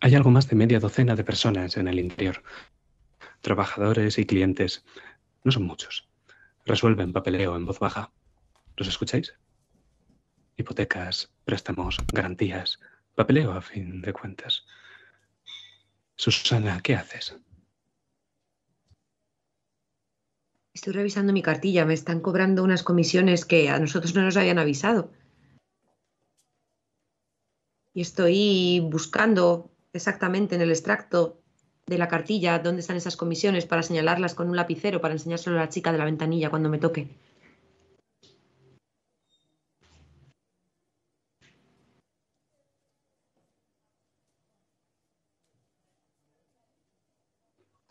Hay algo más de media docena de personas en el interior, trabajadores y clientes. No son muchos. Resuelven papeleo en voz baja. ¿Los escucháis? Hipotecas, préstamos, garantías, papeleo a fin de cuentas. Susana, ¿qué haces? Estoy revisando mi cartilla. Me están cobrando unas comisiones que a nosotros no nos habían avisado. Y estoy buscando exactamente en el extracto de la cartilla dónde están esas comisiones para señalarlas con un lapicero para enseñárselo a la chica de la ventanilla cuando me toque.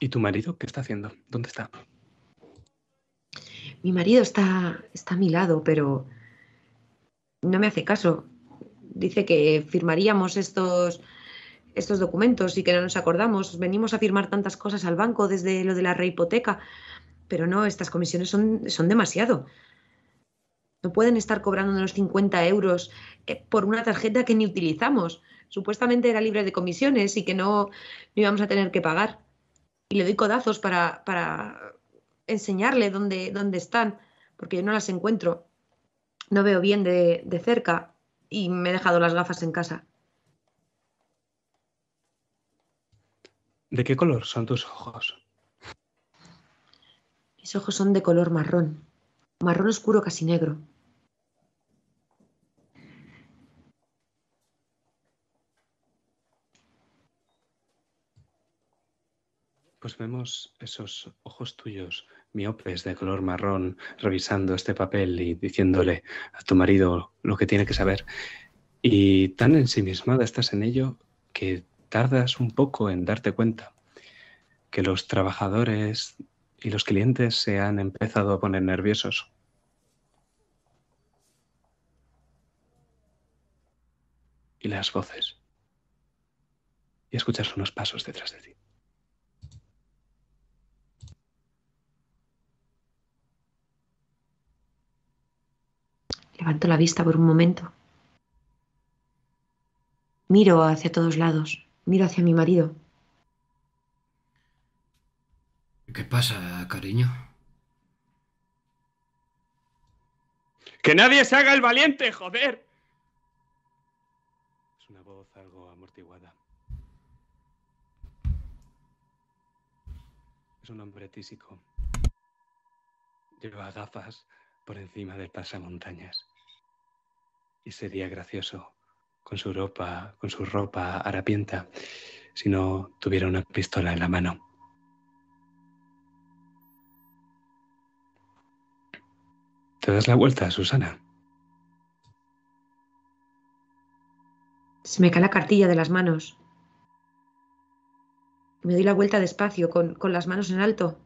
¿Y tu marido qué está haciendo? ¿Dónde está? Mi marido está, está a mi lado, pero no me hace caso. Dice que firmaríamos estos estos documentos y que no nos acordamos. Venimos a firmar tantas cosas al banco desde lo de la rehipoteca, pero no, estas comisiones son, son demasiado. No pueden estar cobrando unos 50 euros eh, por una tarjeta que ni utilizamos. Supuestamente era libre de comisiones y que no, íbamos a tener que pagar. Y le doy codazos para, para enseñarle dónde, dónde están, porque yo no las encuentro. No veo bien de, de cerca y me he dejado las gafas en casa. ¿De qué color son tus ojos? Mis ojos son de color marrón, marrón oscuro casi negro. Pues vemos esos ojos tuyos miopes de color marrón revisando este papel y diciéndole a tu marido lo que tiene que saber. Y tan ensimismada estás en ello que tardas un poco en darte cuenta que los trabajadores y los clientes se han empezado a poner nerviosos. Y las voces. Y escuchas unos pasos detrás de ti. Levanto la vista por un momento. Miro hacia todos lados. Miro hacia mi marido. ¿Qué pasa, cariño? ¡Que nadie se haga el valiente, joder! Es una voz algo amortiguada. Es un hombre tísico. Lleva gafas por encima del pasamontañas. Y sería gracioso con su ropa, con su ropa harapienta, si no tuviera una pistola en la mano. ¿Te das la vuelta, Susana? Se me cae la cartilla de las manos. Me doy la vuelta despacio, con, con las manos en alto.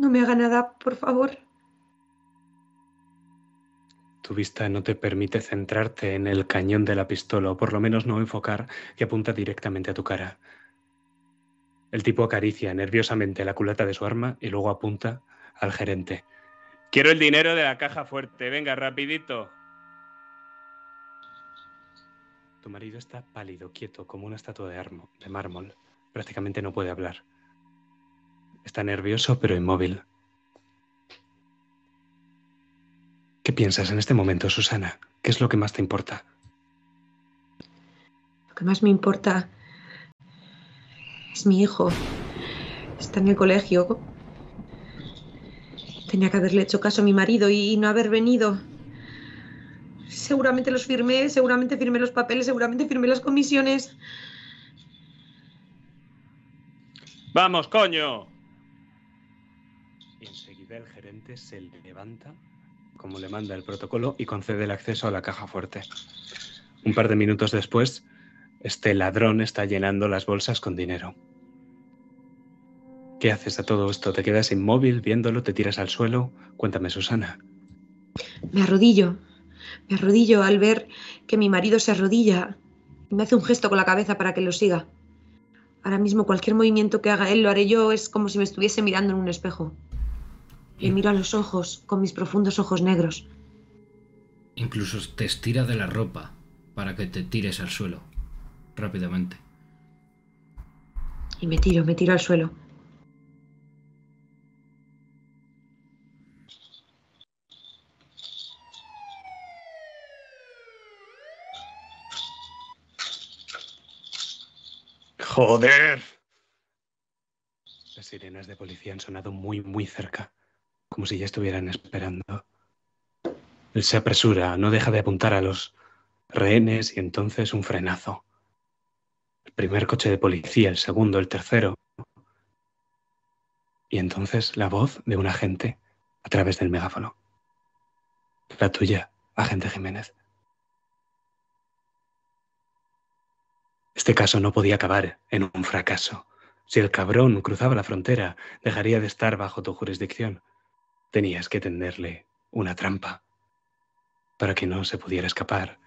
No me haga nada, por favor. Tu vista no te permite centrarte en el cañón de la pistola, o por lo menos no enfocar que apunta directamente a tu cara. El tipo acaricia nerviosamente la culata de su arma y luego apunta al gerente. Quiero el dinero de la caja fuerte. Venga, rapidito. Tu marido está pálido, quieto, como una estatua de, de mármol. Prácticamente no puede hablar. Está nervioso, pero inmóvil. ¿Qué piensas en este momento, Susana? ¿Qué es lo que más te importa? Lo que más me importa es mi hijo. Está en el colegio. Tenía que haberle hecho caso a mi marido y no haber venido. Seguramente los firmé, seguramente firmé los papeles, seguramente firmé las comisiones. Vamos, coño. El gerente se levanta, como le manda el protocolo, y concede el acceso a la caja fuerte. Un par de minutos después, este ladrón está llenando las bolsas con dinero. ¿Qué haces a todo esto? ¿Te quedas inmóvil viéndolo? ¿Te tiras al suelo? Cuéntame, Susana. Me arrodillo. Me arrodillo al ver que mi marido se arrodilla y me hace un gesto con la cabeza para que lo siga. Ahora mismo cualquier movimiento que haga él lo haré yo, es como si me estuviese mirando en un espejo. Le miro a los ojos con mis profundos ojos negros. Incluso te estira de la ropa para que te tires al suelo rápidamente. Y me tiro, me tiro al suelo. Joder. Las sirenas de policía han sonado muy, muy cerca, como si ya estuvieran esperando. Él se apresura, no deja de apuntar a los rehenes y entonces un frenazo. El primer coche de policía, el segundo, el tercero. Y entonces la voz de un agente a través del megáfono. La tuya, agente Jiménez. Este caso no podía acabar en un fracaso. Si el cabrón cruzaba la frontera, dejaría de estar bajo tu jurisdicción. Tenías que tenderle una trampa para que no se pudiera escapar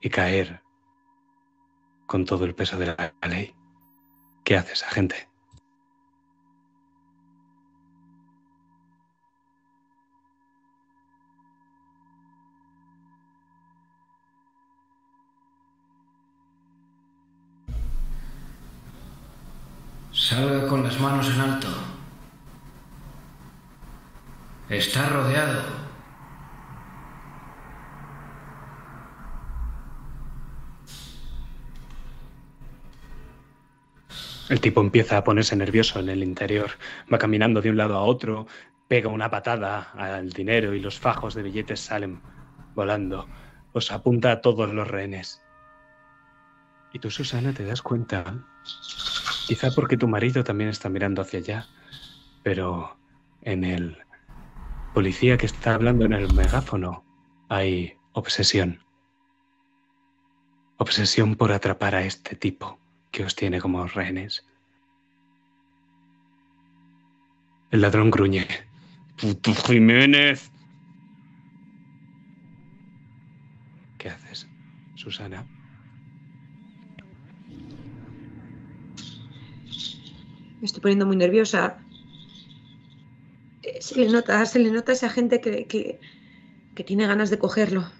y caer con todo el peso de la ley. ¿Qué haces, agente? Salga con las manos en alto. Está rodeado. El tipo empieza a ponerse nervioso en el interior. Va caminando de un lado a otro, pega una patada al dinero y los fajos de billetes salen volando. Os apunta a todos los rehenes. Y tú, Susana, te das cuenta Quizá porque tu marido también está mirando hacia allá, pero en el policía que está hablando en el megáfono hay obsesión. Obsesión por atrapar a este tipo que os tiene como rehenes. El ladrón gruñe. ¡Puto Jiménez! ¿Qué haces, Susana? Me estoy poniendo muy nerviosa. Se le nota, se le nota a esa gente que, que, tiene ganas de cogerlo.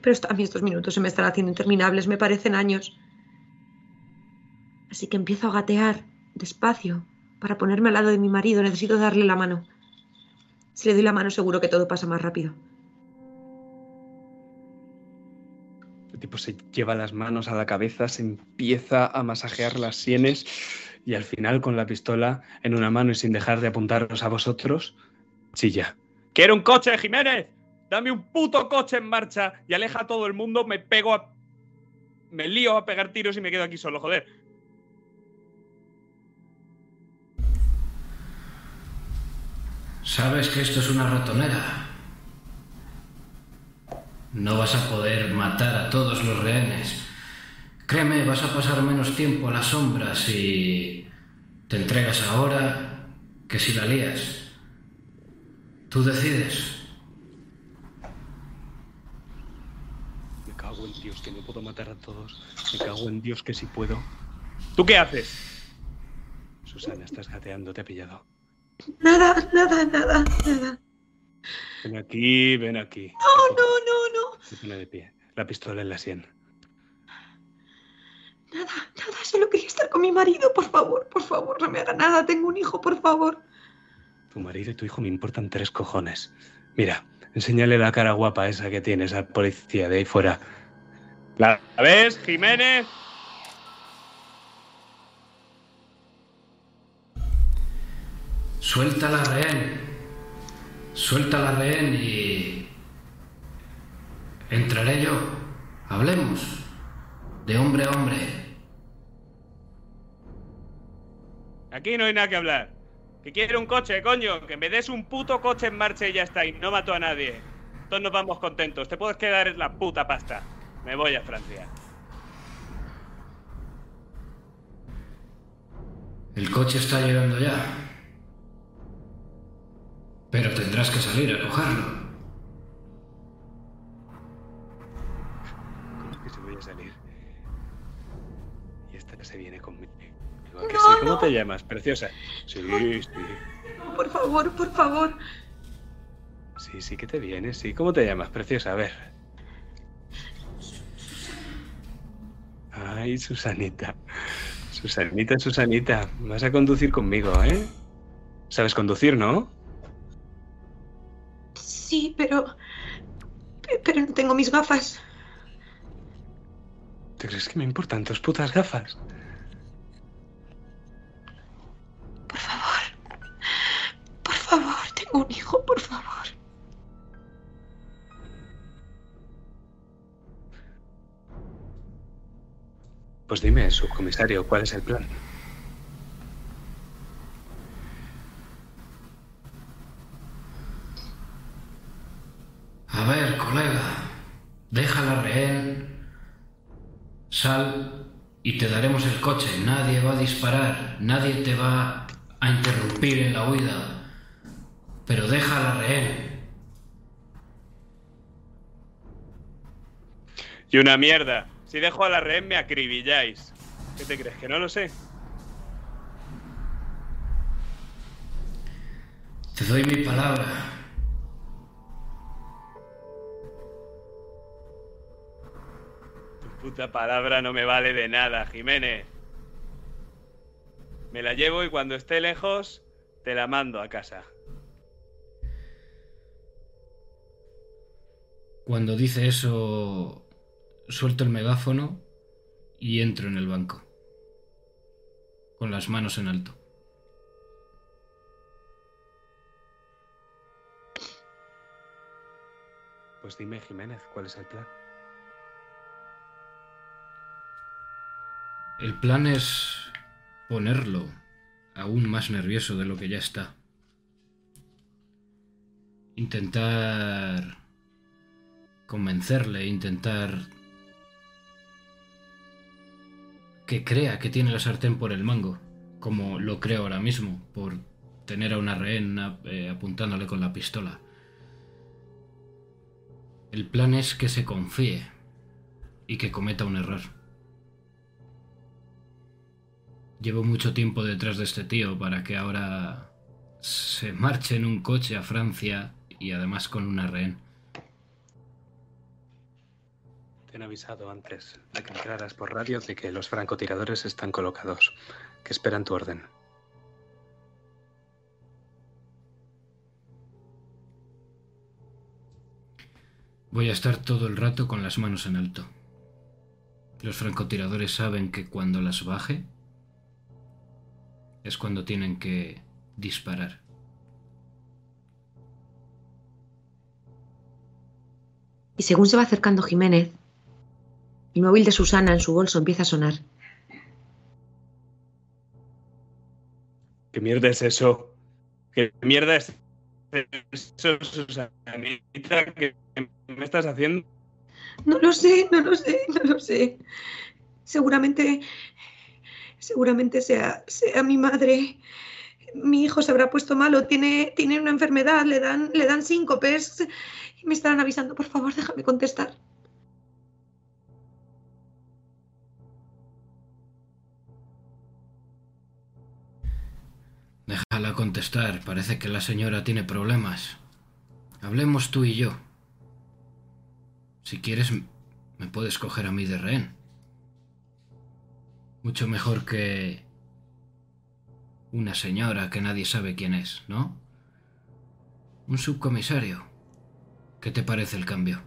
Pero a mí estos minutos se me están haciendo interminables, me parecen años. Así que empiezo a gatear despacio para ponerme al lado de mi marido. Necesito darle la mano. Si le doy la mano seguro que todo pasa más rápido. El tipo se lleva las manos a la cabeza, se empieza a masajear las sienes y al final con la pistola en una mano y sin dejar de apuntaros a vosotros, chilla. ¡Quiero un coche, Jiménez! Dame un puto coche en marcha y aleja a todo el mundo, me pego a... Me lío a pegar tiros y me quedo aquí solo, joder. Sabes que esto es una ratonera. No vas a poder matar a todos los rehenes. Créeme, vas a pasar menos tiempo a la sombra si te entregas ahora que si la lías. Tú decides. Me cago en Dios que no puedo matar a todos. Me cago en Dios que sí puedo. ¿Tú qué haces? Susana, estás gateando, te he pillado. Nada, nada, nada, nada. Ven aquí, ven aquí. No, no, no, no. Se pone de pie. La pistola en la sien. Nada, nada. Solo quería estar con mi marido. Por favor, por favor, no me haga nada. Tengo un hijo, por favor. Tu marido y tu hijo me importan tres cojones. Mira, enséñale la cara guapa esa que tienes al policía de ahí fuera. ¿La ves, Jiménez? Suelta la rehén. Suelta la rehén y... Entraré yo. Hablemos. De hombre a hombre. Aquí no hay nada que hablar. Que quiero un coche, coño. Que me des un puto coche en marcha y ya está. Y no mato a nadie. Todos nos vamos contentos. Te puedes quedar en la puta pasta. Me voy a Francia. El coche está llegando ya. Pero tendrás que salir a cogerlo. ¿Cómo que se voy a salir? Y esta se viene conmigo. ¿A que No? ¿Cómo no. te llamas, preciosa? Sí, sí. Por favor, por favor. Sí, sí que te vienes, sí. ¿Cómo te llamas, preciosa? A ver. Ay, Susanita. Susanita, Susanita. Vas a conducir conmigo, ¿eh? ¿Sabes conducir, no? Sí, pero. pe- Pero no tengo mis gafas. ¿Te crees que me importan tus putas gafas? Tengo un hijo, por favor. Pues dime, subcomisario, ¿cuál es el plan? A ver, colega. Deja la rehén. Sal y te daremos el coche. Nadie va a disparar. Nadie te va a interrumpir en la huida. Pero deja la rehén. Y una mierda. Si dejo a la rehén me acribilláis. ¿Qué te crees? ¿Que no lo sé? Te doy mi palabra. Tu puta palabra no me vale de nada, Jiménez. Me la llevo y cuando esté lejos, te la mando a casa. Cuando dice eso, suelto el megáfono y entro en el banco. Con las manos en alto. Pues dime, Jiménez, ¿cuál es el plan? El plan es ponerlo aún más nervioso de lo que ya está. Intentar convencerle, intentar que crea que tiene la sartén por el mango, como lo creo ahora mismo, por tener a una rehén eh, apuntándole con la pistola. El plan es que se confíe y que cometa un error. Llevo mucho tiempo detrás de este tío para que ahora se marche en un coche a Francia y además con una rehén. Te han avisado antes de que entraras por radio de que los francotiradores están colocados, que esperan tu orden. Voy a estar todo el rato con las manos en alto. Los francotiradores saben que cuando las baje, es cuando tienen que disparar. Y según se va acercando Jiménez, el móvil de Susana en su bolso empieza a sonar. ¿Qué mierda es eso? ¿Qué mierda es eso, Susanita? ¿Qué me estás haciendo? No lo sé, no lo sé, no lo sé. Seguramente, seguramente sea, sea mi madre. Mi hijo se habrá puesto malo, tiene, tiene una enfermedad, le dan, le dan síncopes y me estarán avisando. Por favor, déjame contestar. Déjala contestar, parece que la señora tiene problemas. Hablemos tú y yo. Si quieres, me puedes coger a mí de rehén. Mucho mejor que una señora que nadie sabe quién es, ¿no? Un subcomisario. ¿Qué te parece el cambio?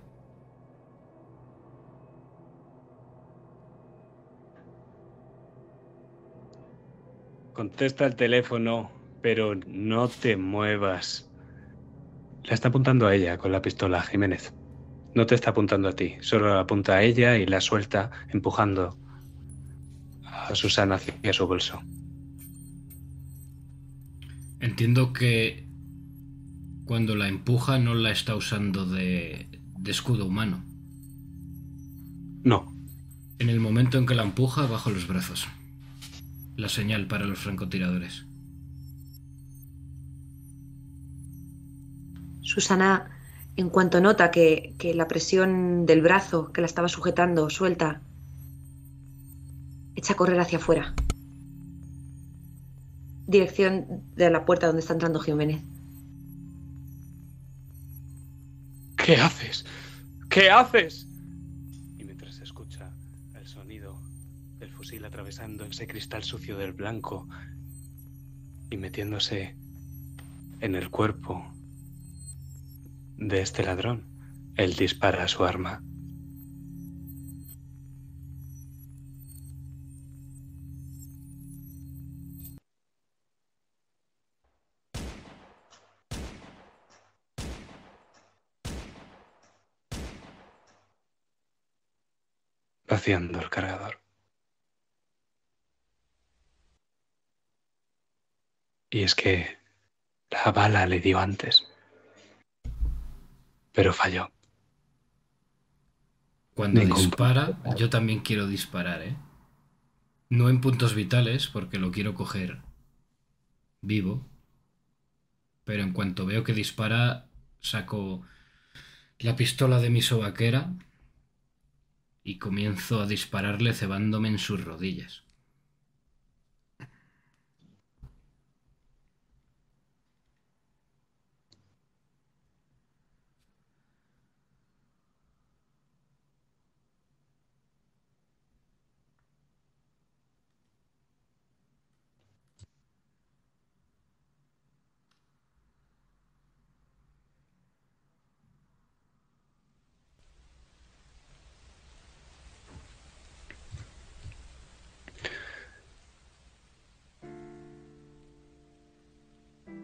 Contesta el teléfono, pero no te muevas. Le está apuntando a ella con la pistola, Jiménez. No te está apuntando a ti, solo apunta a ella y la suelta empujando a Susana hacia su bolso. Entiendo que cuando la empuja no la está usando de, de escudo humano. No, En el momento en que la empuja, bajo los brazos. La señal para los francotiradores. Susana, en cuanto nota que, la presión del brazo que la estaba sujetando suelta, echa a correr hacia afuera. Dirección de la puerta donde está entrando Jiménez. ¿Qué haces? ¿Qué haces? Y mientras se escucha el sonido del fusil atravesando ese cristal sucio del blanco y metiéndose en el cuerpo de este ladrón, él dispara su arma. vaciando el cargador. Y es que la bala le dio antes, pero falló. Cuando dispara, yo también quiero disparar, ¿eh? No en puntos vitales, porque lo quiero coger vivo. Pero en cuanto veo que dispara, saco la pistola de mi sobaquera y comienzo a dispararle cebándome en sus rodillas.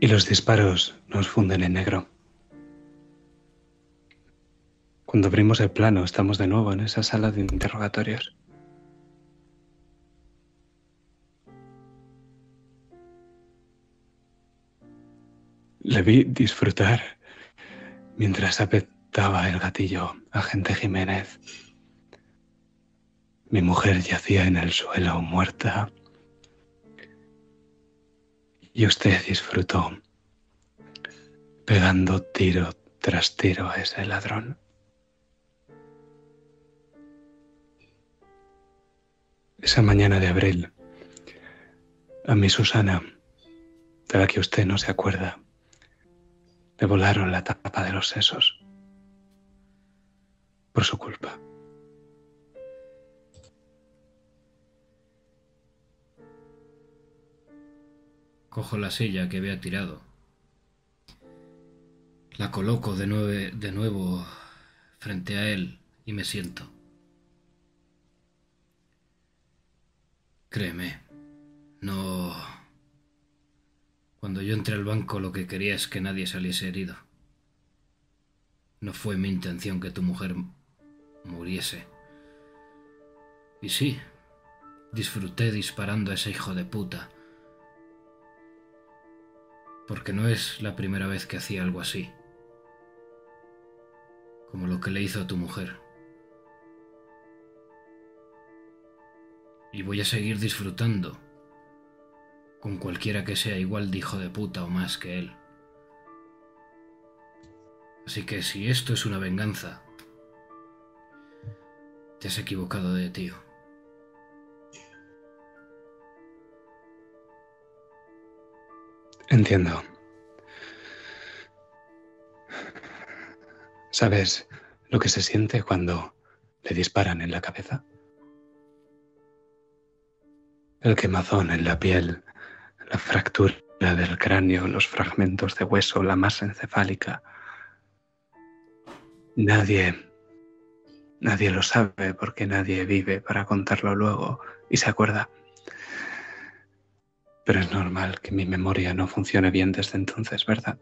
Los disparos nos funden en negro. Cuando abrimos el plano, estamos de nuevo en esa sala de interrogatorios. Le vi disfrutar mientras apretaba el gatillo agente Jiménez. Mi mujer yacía en el suelo muerta y usted disfrutó pegando tiro tras tiro a ese ladrón. Esa mañana de abril, a mi Susana, de la que usted no se acuerda, le volaron la tapa de los sesos por su culpa. Cojo la silla que había tirado. La coloco de, nueve- de nuevo frente a él y me siento. Créeme, no, Cuando yo entré al banco lo que quería es que nadie saliese herido. No fue mi intención que tu mujer muriese. Y sí, disfruté disparando a ese hijo de puta. Porque no es la primera vez que hacía algo así. Como lo que le hizo a tu mujer. Y voy a seguir disfrutando con cualquiera que sea igual de hijo de puta o más que él. Así que si esto es una venganza, te has equivocado de tío. Entiendo. ¿Sabes lo que se siente cuando le disparan en la cabeza? El quemazón en la piel, la fractura del cráneo, los fragmentos de hueso, la masa encefálica. Nadie, nadie lo sabe porque nadie vive para contarlo luego y se acuerda. Pero es normal que mi memoria no funcione bien desde entonces, ¿verdad?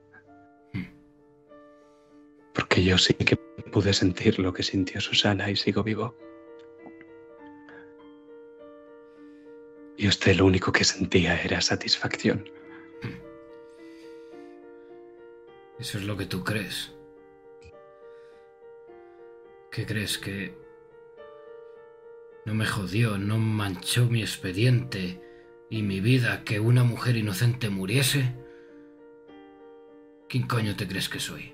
Porque yo sí que pude sentir lo que sintió Susana y sigo vivo. Y usted lo único que sentía era satisfacción. Eso es lo que tú crees. ¿Qué crees que no me jodió, no manchó mi expediente y mi vida que una mujer inocente muriese? ¿Quién coño te crees que soy?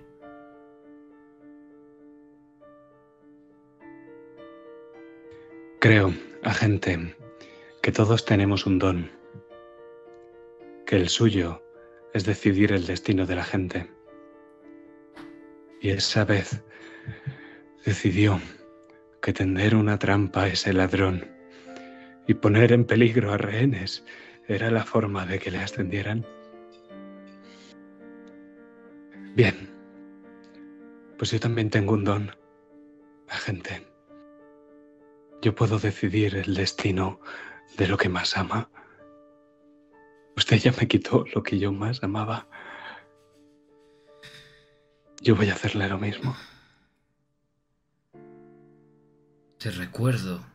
Creo, agente, que todos tenemos un don, que el suyo es decidir el destino de la gente. Y esa vez decidió que tender una trampa a ese ladrón y poner en peligro a rehenes era la forma de que le ascendieran. Bien, pues yo también tengo un don, agente. Yo puedo decidir el destino de lo que más ama. Usted ya me quitó lo que yo más amaba. Yo voy a hacerle lo mismo. Te recuerdo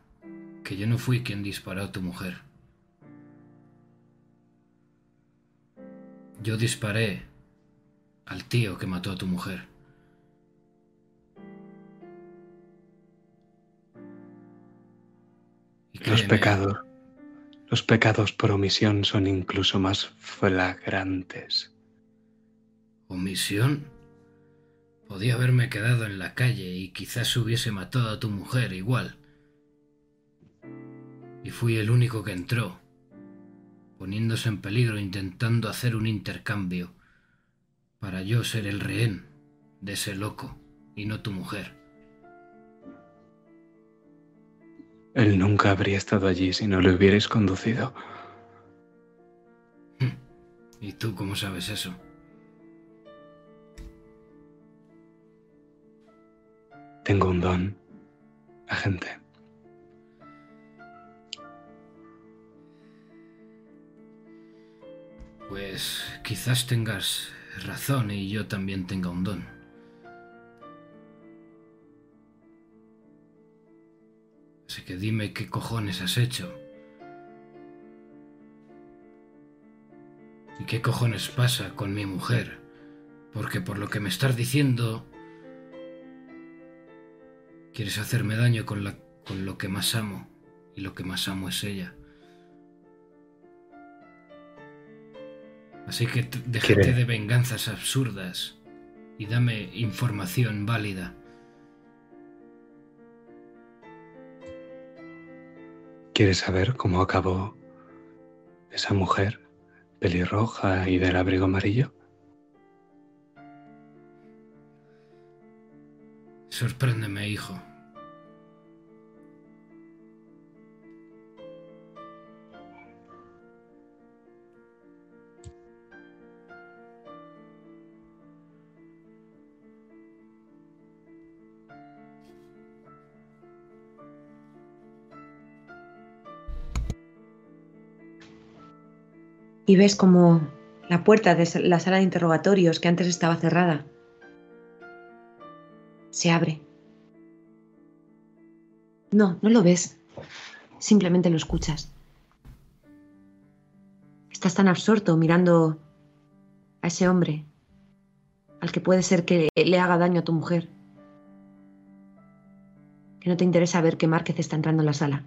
que yo no fui quien disparó a tu mujer. Yo disparé al tío que mató a tu mujer. Y Los pecados los pecados por omisión son incluso más flagrantes. ¿Omisión? Podía haberme quedado en la calle y quizás hubiese matado a tu mujer igual. Y fui el único que entró, poniéndose en peligro intentando hacer un intercambio, para yo ser el rehén de ese loco y no tu mujer. Él nunca habría estado allí si no le hubierais conducido. [laughs] ¿Y tú cómo sabes eso? Tengo un don, agente. Pues quizás tengas razón y yo también tenga un don. Así que dime qué cojones has hecho. ¿Y qué cojones pasa con mi mujer? Porque por lo que me estás diciendo, quieres hacerme daño con, con lo que más amo. Y lo que más amo es ella. Así que déjate de venganzas absurdas y dame información válida. ¿Quieres saber cómo acabó esa mujer pelirroja y del abrigo amarillo? Sorpréndeme, hijo. Y ves como La puerta de la sala de interrogatorios, que antes estaba cerrada, se abre. No, no lo ves. Simplemente lo escuchas. Estás tan absorto mirando a ese hombre al que puede ser que le haga daño a tu mujer, que no te interesa ver que Márquez está entrando en la sala.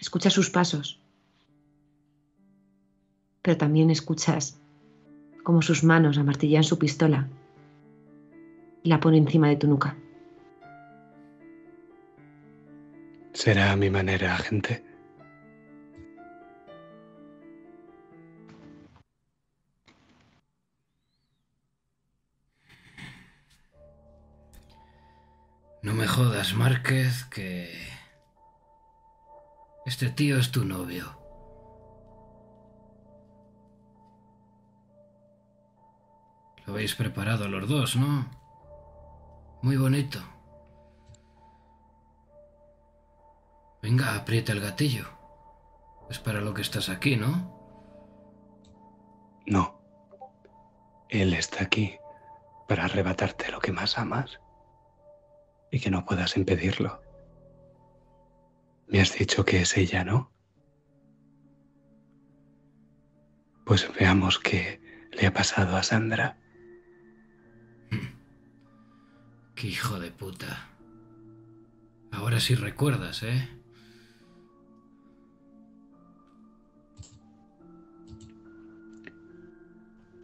Escuchas sus pasos, pero también escuchas cómo sus manos amartillan su pistola y la pone encima de tu nuca. Será mi manera, agente. No me jodas, Márquez, que... Este tío es tu novio. Lo habéis preparado los dos, ¿no? Muy bonito. Venga, aprieta el gatillo. Es para lo que estás aquí, ¿no? No. Él está aquí para arrebatarte lo que más amas y que no puedas impedirlo. Me has dicho que es ella, ¿no? Pues veamos qué le ha pasado a Sandra. Hijo de puta. Ahora sí recuerdas, ¿eh?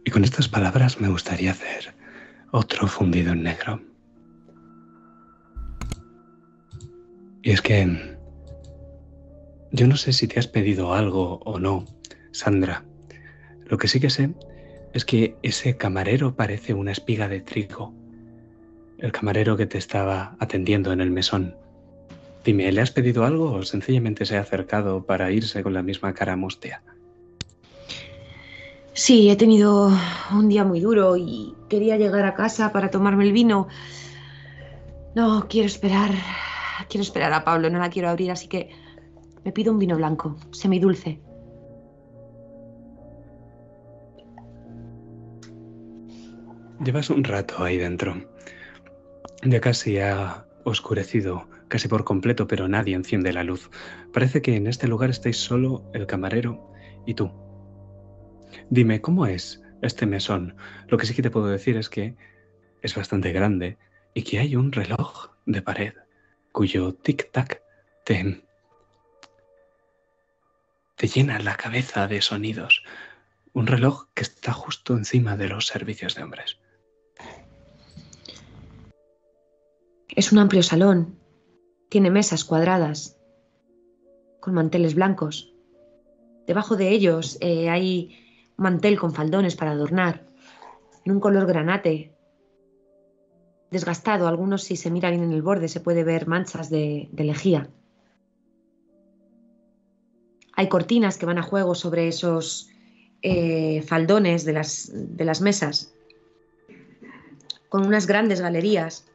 Y con estas palabras me gustaría hacer otro fundido en negro. Y es que yo no sé si te has pedido algo o no, Sandra. Lo que sí que sé es que ese camarero parece una espiga de trigo. El camarero que te estaba atendiendo en el mesón. Dime, ¿le has pedido algo o sencillamente se ha acercado para irse con la misma cara mustia? Sí, he tenido un día muy duro y quería llegar a casa para tomarme el vino. No, quiero esperar quiero esperar a Pablo, no la quiero abrir, así que me pido un vino blanco, semidulce. Llevas un rato ahí dentro. Ya casi ha oscurecido, casi por completo, pero nadie enciende la luz. Parece que en este lugar estáis solo el camarero y tú. Dime, ¿cómo es este mesón? Lo que sí que te puedo decir es que es bastante grande y que hay un reloj de pared cuyo tic-tac te, te llena la cabeza de sonidos. Un reloj que está justo encima de los servicios de hombres. Es un amplio salón. Tiene mesas cuadradas con manteles blancos. Debajo de ellos eh, hay mantel con faldones para adornar, en un color granate, desgastado. Algunos, si se mira bien en el borde, se puede ver manchas de, lejía. Hay cortinas que van a juego sobre esos eh, faldones de las, de las mesas, con unas grandes galerías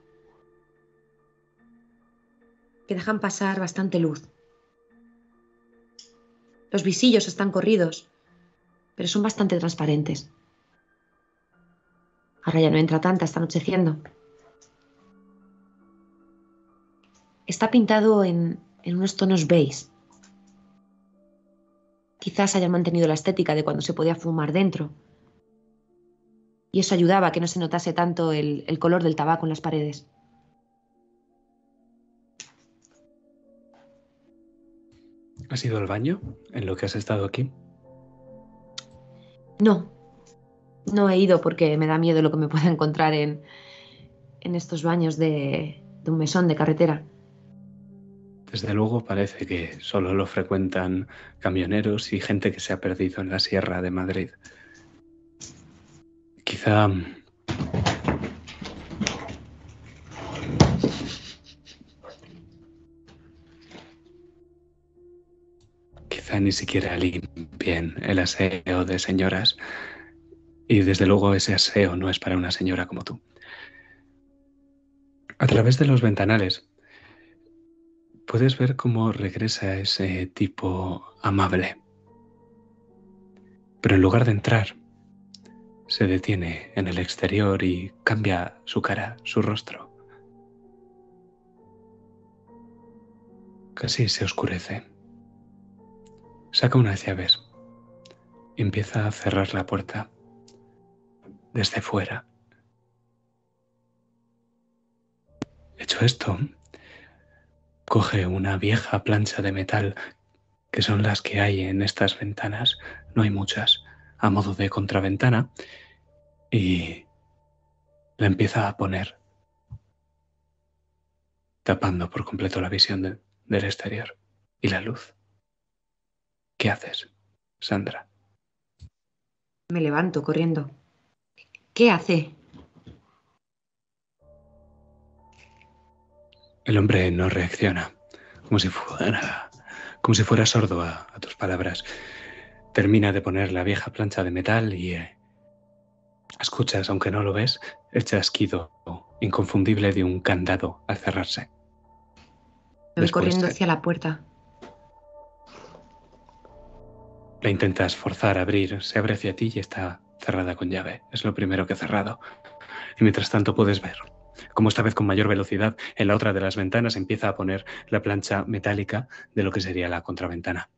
que dejan pasar bastante luz. Los visillos están corridos, pero son bastante transparentes. Ahora ya no entra tanta, está anocheciendo. Está pintado en, unos tonos beige. Quizás haya mantenido la estética de cuando se podía fumar dentro. Y eso ayudaba a que no se notase tanto el, el color del tabaco en las paredes. ¿Has ido al baño en lo que has estado aquí? No, no he ido porque me da miedo lo que me pueda encontrar en, en estos baños de, de un mesón de carretera. Desde luego parece que solo lo frecuentan camioneros y gente que se ha perdido en la Sierra de Madrid. Quizá... Ni siquiera limpien el aseo de señoras. Y desde luego ese aseo no es para una señora como tú. A través de los ventanales puedes ver cómo regresa ese tipo amable. Pero en lugar de entrar, se detiene en el exterior y cambia su cara, su rostro. Casi se oscurece. Saca unas llaves. Empieza a cerrar la puerta desde fuera. Hecho esto, coge una vieja plancha de metal, que son las que hay en estas ventanas, no hay muchas, a modo de contraventana, y la empieza a poner, tapando por completo la visión del exterior y la luz. ¿Qué haces, Sandra? Me levanto corriendo. ¿Qué hace? El hombre no reacciona, como si fuera, como si fuera sordo a, tus palabras. Termina de poner la vieja plancha de metal y eh, escuchas, aunque no lo ves, el chasquido inconfundible de un candado al cerrarse. voy corriendo hacia la puerta. La intentas forzar a abrir, se abre hacia ti y está cerrada con llave. Es lo primero que he cerrado. Y mientras tanto puedes ver como esta vez con mayor velocidad en la otra de las ventanas empieza a poner la plancha metálica de lo que sería la contraventana.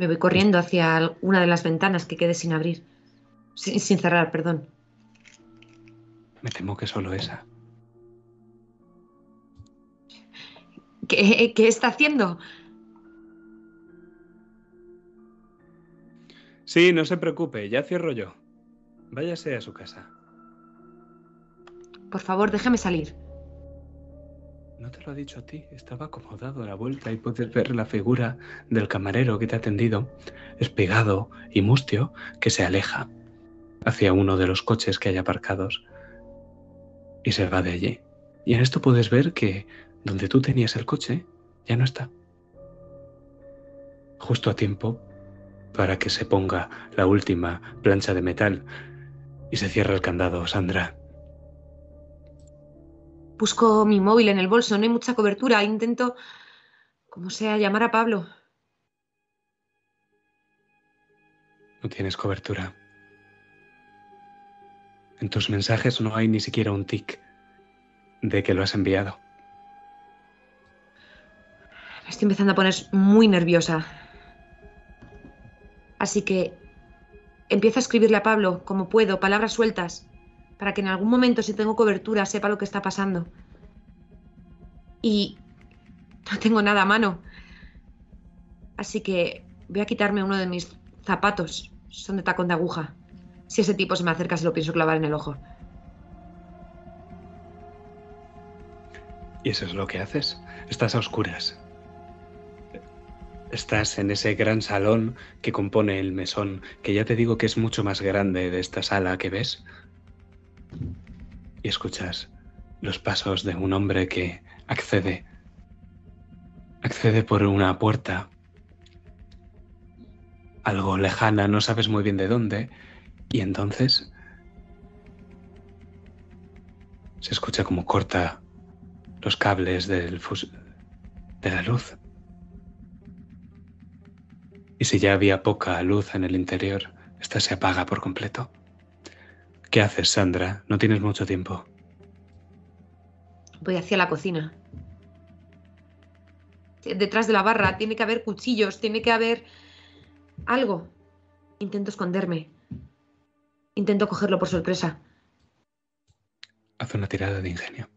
Me voy corriendo hacia una de las ventanas que quede sin abrir. Sin, cerrar, perdón. Me temo que solo esa. ¿Qué, ¿Qué, está haciendo? Sí, no se preocupe, ya cierro yo. Váyase a su casa. Por favor, déjame salir. No te lo ha dicho a ti, estaba acomodado a la vuelta y puedes ver la figura del camarero que te ha atendido, espigado y mustio, que se aleja hacia uno de los coches que hay aparcados y se va de allí. Y en esto puedes ver que donde tú tenías el coche ya no está. Justo a tiempo para que se ponga la última plancha de metal y se cierra el candado, Sandra. Busco mi móvil en el bolso, no hay mucha cobertura. Intento, como sea, llamar a Pablo. No tienes cobertura. En tus mensajes no hay ni siquiera un tic de que lo has enviado. Estoy empezando a poner muy nerviosa. Así que empiezo a escribirle a Pablo como puedo, palabras sueltas, para que en algún momento, si tengo cobertura, sepa lo que está pasando. Y no tengo nada a mano. Así que voy a quitarme uno de mis zapatos. Son de tacón de aguja. Si ese tipo se me acerca, se lo pienso clavar en el ojo. ¿Y eso es lo que haces? Estás a oscuras. Estás en ese gran salón que compone el mesón, que ya te digo que es mucho más grande de esta sala que ves. Y escuchas los pasos de un hombre que accede. Accede por una puerta algo lejana, no sabes muy bien de dónde, y entonces se escucha como corta los cables del de la luz. Y si ya había poca luz en el interior, esta se apaga por completo. ¿Qué haces, Sandra? No tienes mucho tiempo. Voy hacia la cocina. Detrás de la barra tiene que haber cuchillos, tiene que haber algo. Intento esconderme. Intento cogerlo por sorpresa. Haz una tirada de ingenio.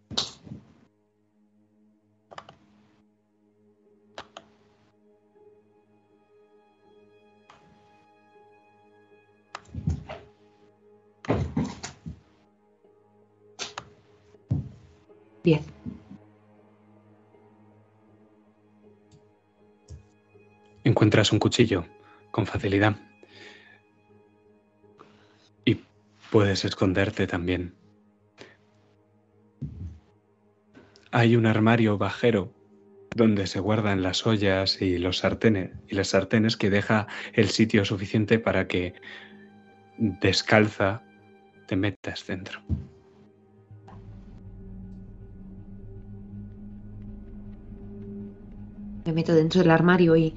Encuentras un cuchillo con facilidad. Y puedes esconderte también. Hay un armario bajero donde se guardan las ollas y los sartenes y las sartenes que deja el sitio suficiente para que descalza te metas dentro. Me meto dentro del armario y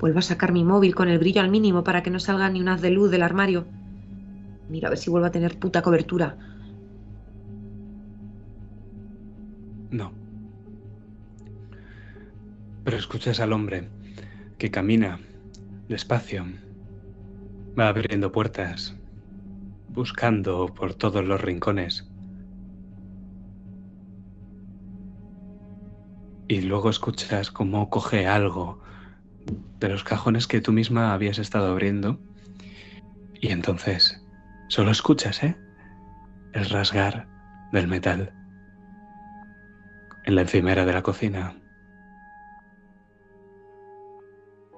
vuelvo a sacar mi móvil con el brillo al mínimo para que no salga ni un haz de luz del armario. Mira a ver si vuelvo a tener puta cobertura. No. Pero escuchas al hombre que camina despacio, va abriendo puertas, buscando por todos los rincones. Y luego escuchas cómo coge algo de los cajones que tú misma habías estado abriendo. Y entonces solo escuchas, ¿eh? El rasgar del metal en la encimera de la cocina.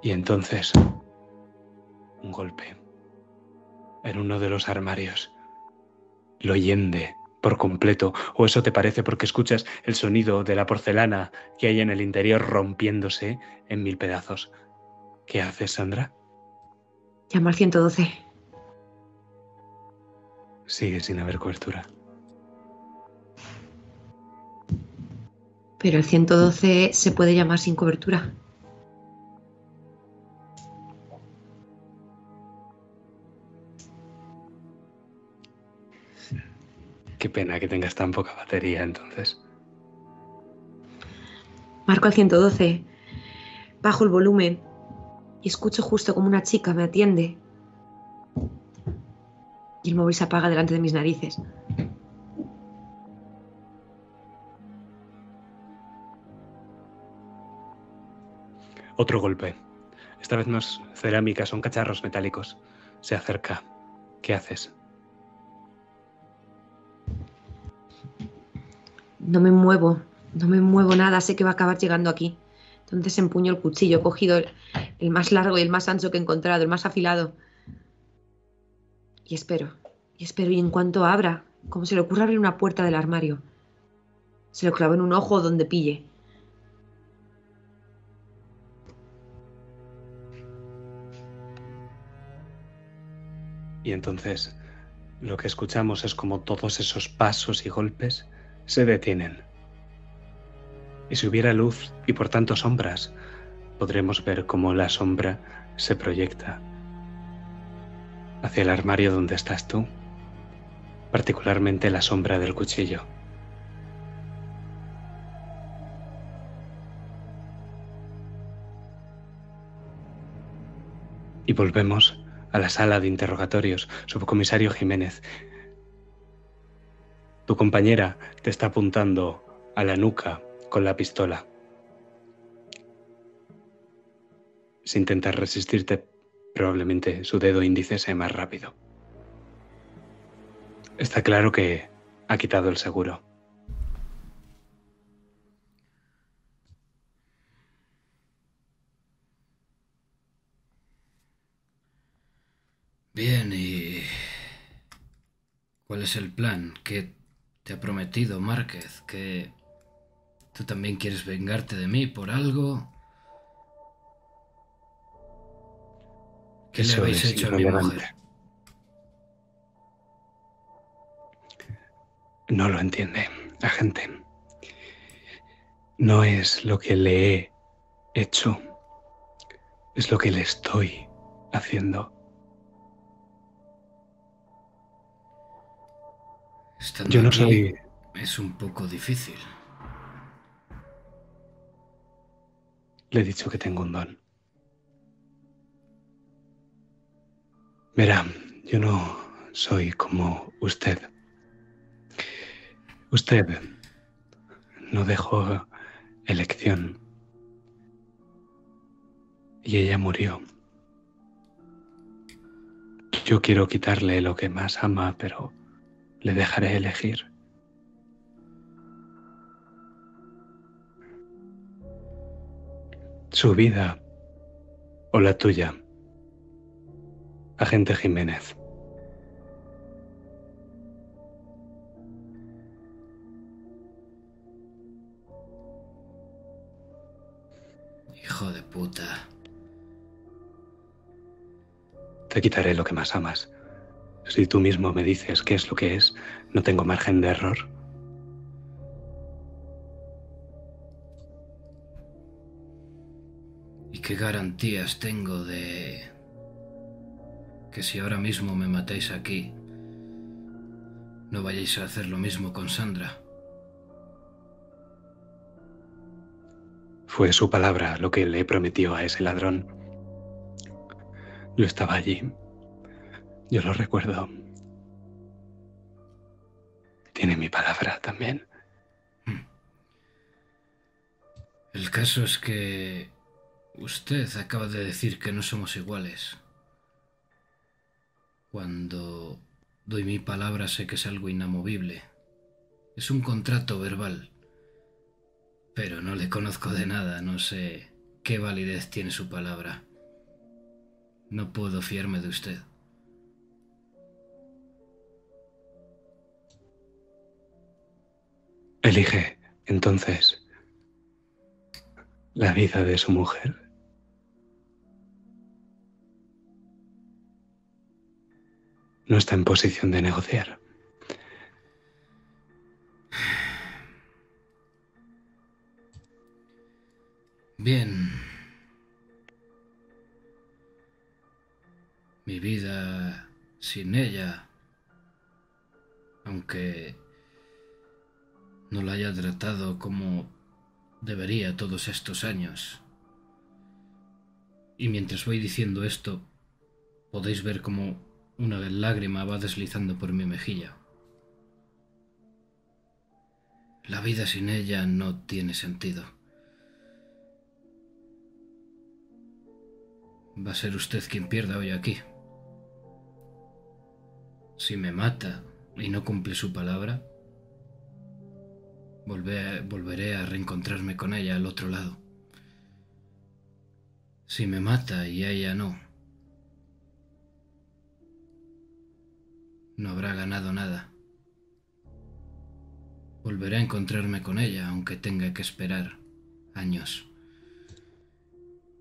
Y entonces, un golpe en uno de los armarios. Lo yende por completo, o eso te parece porque escuchas el sonido de la porcelana que hay en el interior rompiéndose en mil pedazos. ¿Qué haces, Sandra? Llama al 112. Sigue sin haber cobertura. Pero el 112 se puede llamar sin cobertura. Qué pena que tengas tan poca batería entonces. Marco al 112, bajo el volumen y escucho justo como una chica me atiende. Y el móvil se apaga delante de mis narices. Otro golpe. Esta vez no es cerámica, son cacharros metálicos. Se acerca. ¿Qué haces? No me muevo, no me muevo nada, sé que va a acabar llegando aquí. Entonces empuño el cuchillo, he cogido el, más largo y el más ancho que he encontrado, el más afilado. Y espero, y espero, y en cuanto abra, como se le ocurra abrir una puerta del armario, se lo clavo en un ojo donde pille. Y entonces lo que escuchamos es como todos esos pasos y golpes se detienen. Y si hubiera luz y por tanto sombras, podremos ver cómo la sombra se proyecta hacia el armario donde estás tú, particularmente la sombra del cuchillo. Y volvemos a la sala de interrogatorios, subcomisario Jiménez. Tu compañera te está apuntando a la nuca con la pistola. Si intentas resistirte, probablemente su dedo índice sea más rápido. Está claro que ha quitado el seguro. Bien, ¿y cuál es el plan? ¿Qué te ha prometido Márquez? ¿Que tú también quieres vengarte de mí por algo? ¿Qué le habéis hecho a mi mujer? No lo entiende, agente. No es lo que le he hecho, es lo que le estoy haciendo. Estando Yo no aquí soy... Es un poco difícil. Le he dicho que tengo un don. Verá, yo no soy como usted. Usted no dejó elección. Y ella murió. Yo quiero quitarle lo que más ama, pero le dejaré elegir. Su vida o la tuya. Agente Jiménez. Hijo de puta. Te quitaré lo que más amas. Si tú mismo me dices qué es lo que es, no tengo margen de error. ¿Qué garantías tengo de que si ahora mismo me matáis aquí, no vayáis a hacer lo mismo con Sandra? Fue su palabra lo que le prometió a ese ladrón. Yo estaba allí. Yo lo recuerdo. Tiene mi palabra también. El caso es que usted acaba de decir que no somos iguales. Cuando doy mi palabra sé que es algo inamovible. Es un contrato verbal. Pero no le conozco de nada, no sé qué validez tiene su palabra. No puedo fiarme de usted. Elige, entonces, la vida de su mujer. No está en posición de negociar. Bien. Mi vida sin ella, aunque no la haya tratado como debería todos estos años. Y mientras voy diciendo esto, podéis ver como una lágrima va deslizando por mi mejilla. La vida sin ella no tiene sentido. Va a ser usted quien pierda hoy aquí. Si me mata y no cumple su palabra, volveré a reencontrarme con ella al otro lado. Si me mata y ella no, no habrá ganado nada. Volveré a encontrarme con ella, aunque tenga que esperar años.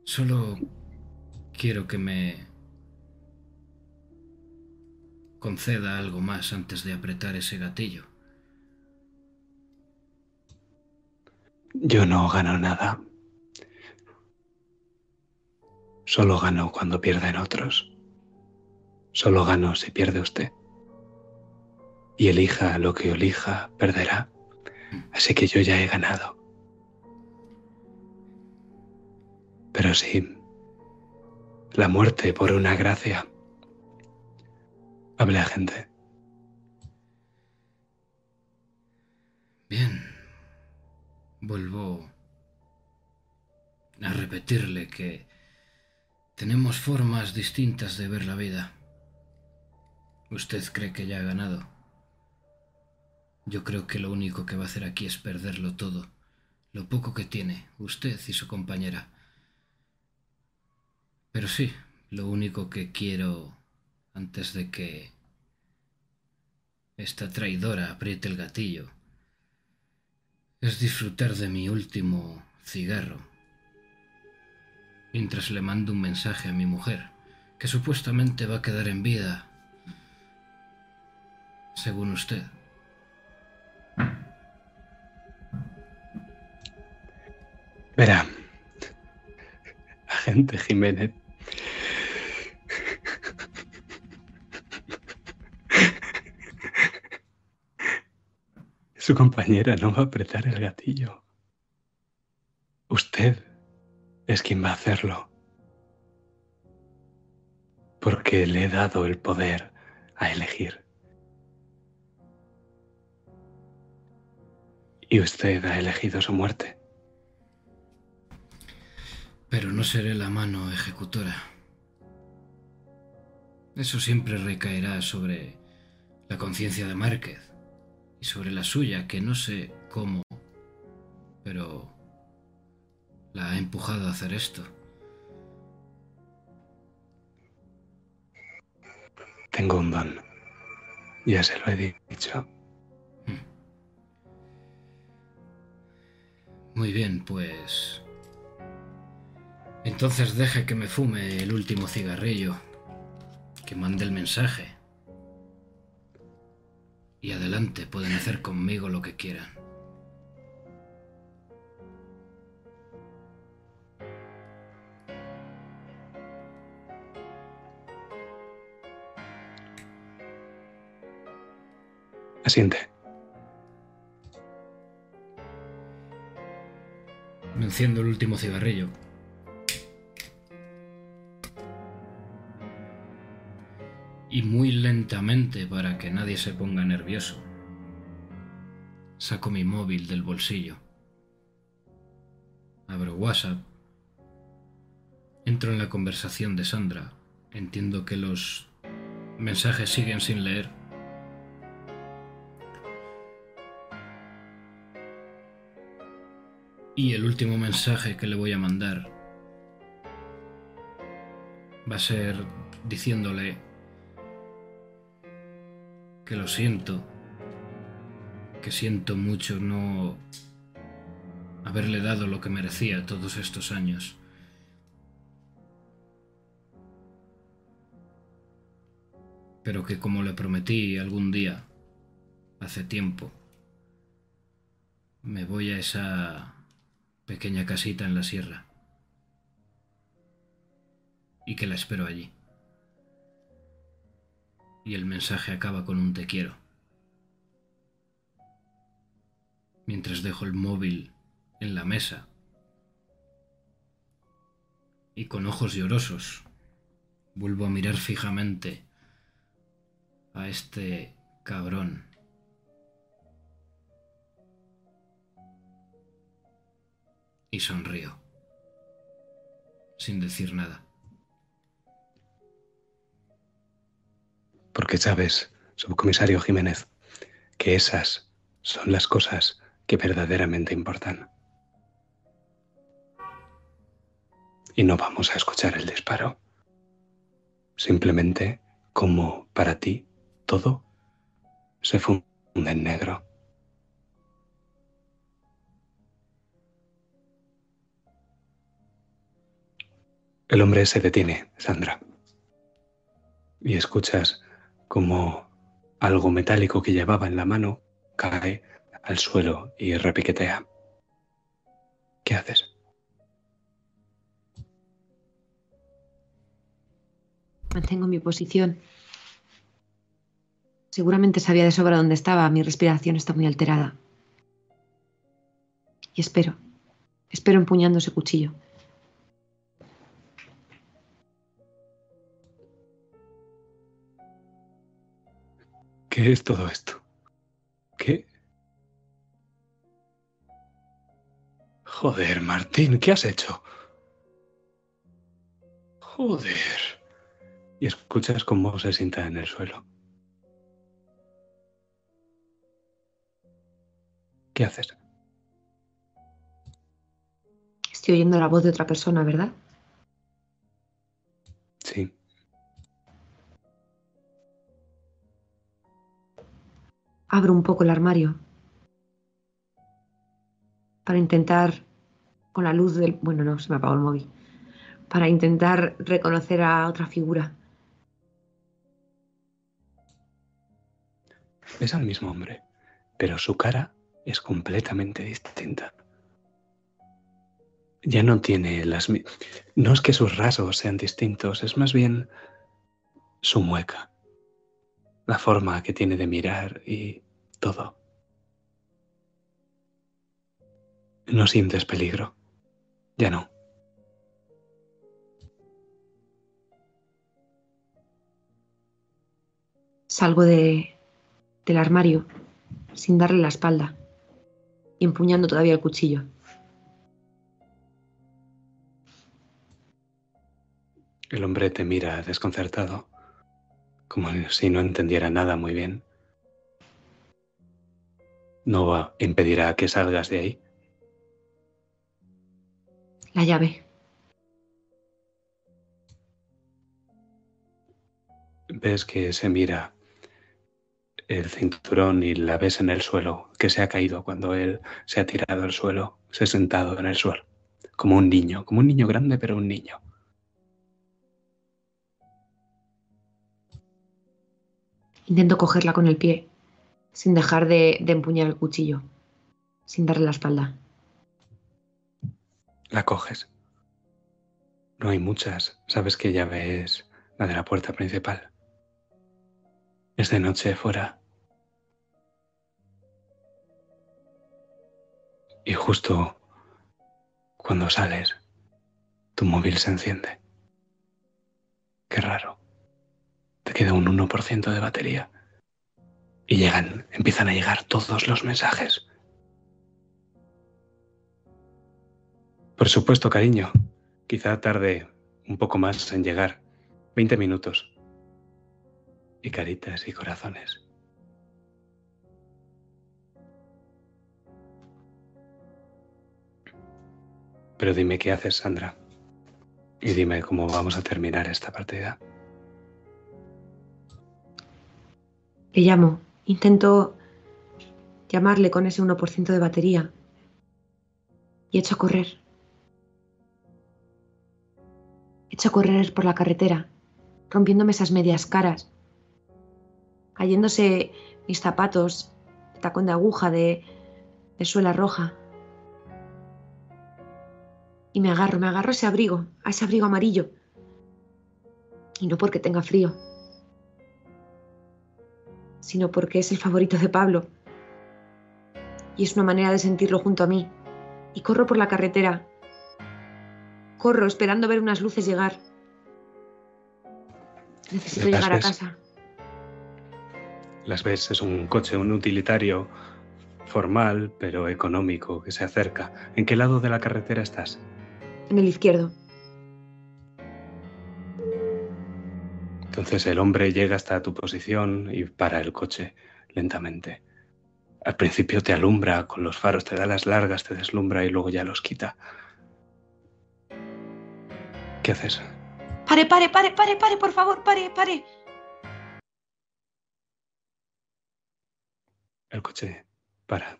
Solo quiero que me conceda algo más antes de apretar ese gatillo. Yo no gano nada. Solo gano cuando pierden otros. Solo gano si pierde usted. Y elija lo que elija, perderá. Así que yo ya he ganado. Pero sí, la muerte por una gracia. Hable a gente. Bien. Vuelvo a repetirle que tenemos formas distintas de ver la vida. Usted cree que ya ha ganado. Yo creo que lo único que va a hacer aquí es perderlo todo, lo poco que tiene, usted y su compañera. Pero sí, lo único que quiero antes de que esta traidora apriete el gatillo es disfrutar de mi último cigarro, mientras le mando un mensaje a mi mujer, que supuestamente va a quedar en vida, según usted. Verá, agente Jiménez. Su compañera no va a apretar el gatillo. Usted es quien va a hacerlo. Porque le he dado el poder a elegir. Y usted ha elegido su muerte. Pero no seré la mano ejecutora. Eso siempre recaerá sobre la conciencia de Márquez sobre la suya, que no sé cómo, pero la ha empujado a hacer esto. Tengo un don. Ya se lo he dicho. Hmm. Muy bien, pues... Entonces deje que me fume el último cigarrillo, que mande el mensaje y adelante, pueden hacer conmigo lo que quieran. Asiente. Me enciendo el último cigarrillo. Y muy lentamente para que nadie se ponga nervioso. Saco mi móvil del bolsillo. Abro WhatsApp. Entro en la conversación de Sandra. Entiendo que los mensajes siguen sin leer. Y el último mensaje que le voy a mandar va a ser diciéndole que lo siento, que siento mucho no haberle dado lo que merecía todos estos años. Pero que como le prometí algún día, hace tiempo, me voy a esa pequeña casita en la sierra. Y que la espero allí. Y el mensaje acaba con un te quiero. Mientras dejo el móvil en la mesa. Y con ojos llorosos vuelvo a mirar fijamente a este cabrón y sonrió, sin decir nada. Porque sabes, subcomisario Jiménez, que esas son las cosas que verdaderamente importan. Y no vamos a escuchar el disparo. Simplemente como para ti todo se funde en negro. El hombre se detiene, Sandra, y escuchas como algo metálico que llevaba en la mano cae al suelo y repiquetea. ¿Qué haces? Mantengo mi posición. Seguramente sabía de sobra dónde estaba. Mi respiración está muy alterada. Y espero. Espero empuñando ese cuchillo. ¿Qué es todo esto? ¿Qué? Joder, Martín, ¿qué has hecho? Joder. Y escuchas cómo se sienta en el suelo. ¿Qué haces? Estoy oyendo la voz de otra persona, ¿verdad? Sí. Abro un poco el armario para intentar, con la luz del... Bueno, no, se me apagó el móvil. Para intentar reconocer a otra figura. Es al mismo hombre, pero su cara es completamente distinta. Ya no tiene las... No es que sus rasgos sean distintos, es más bien su mueca la forma que tiene de mirar y todo. No sientes peligro. Ya no. Salgo de, del armario sin darle la espalda y empuñando todavía el cuchillo. El hombre te mira desconcertado como si no entendiera nada muy bien. No impedirá que salgas de ahí. La llave. Ves que se mira el cinturón y la ves en el suelo, que se ha caído cuando él se ha tirado al suelo, se ha sentado en el suelo, como un niño, como un niño grande, pero un niño. Intento cogerla con el pie, sin dejar de, empuñar el cuchillo, sin darle la espalda. La coges. No hay muchas. Sabes que llave es la de la puerta principal. Es de noche fuera. Y justo cuando sales, tu móvil se enciende. Qué raro. Te queda un 1% de batería. Y llegan, empiezan a llegar todos los mensajes. Por supuesto, cariño. Quizá tarde un poco más en llegar. 20 minutos. Y caritas y corazones. Pero dime qué haces, Sandra. Y dime cómo vamos a terminar esta partida. Le llamo. Intento llamarle con ese 1% de batería. Y echo a correr. Echo a correr por la carretera, rompiéndome esas medias caras, cayéndose mis zapatos, de tacón de aguja, de, de suela roja. Y me agarro, me agarro ese abrigo, a ese abrigo amarillo. Y no porque tenga frío, sino porque es el favorito de Pablo. Y es una manera de sentirlo junto a mí. Y corro por la carretera. Corro esperando ver unas luces llegar. Necesito llegar a casa. Las ves, es un coche, un utilitario formal, pero económico, que se acerca. ¿En qué lado de la carretera estás? En el izquierdo. Entonces el hombre llega hasta tu posición y para el coche lentamente. Al principio te alumbra con los faros, te da las largas, te deslumbra y luego ya los quita. ¿Qué haces? Pare, pare, pare, pare, pare, por favor, pare, pare. El coche para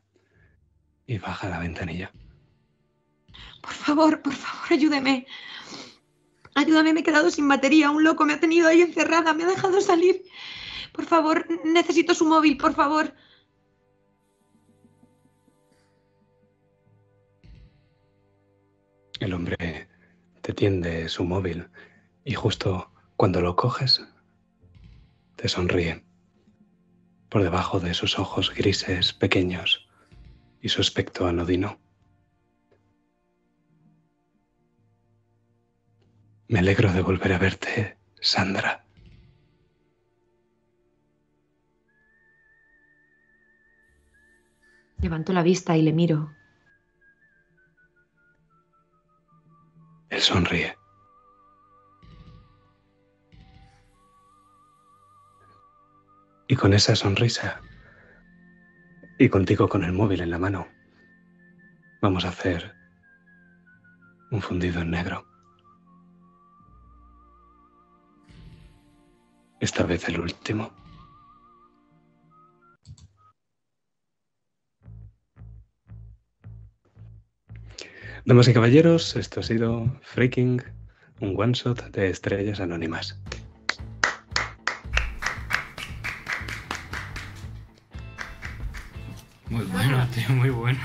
y baja la ventanilla. Por favor, por favor, ayúdeme. Ayúdame, me he quedado sin batería. Un loco me ha tenido ahí encerrada, me ha dejado salir. Por favor, necesito su móvil, por favor. El hombre te tiende su móvil y justo cuando lo coges, te sonríe. Por debajo de sus ojos grises pequeños y su aspecto anodino. Me alegro de volver a verte, Sandra. Levanto la vista y le miro. Él sonríe. Y con esa sonrisa, y contigo con el móvil en la mano, vamos a hacer un fundido en negro. Esta vez el último. Damas y caballeros, esto ha sido Freaking, un one shot de estrellas anónimas. Muy bueno, tío, muy bueno.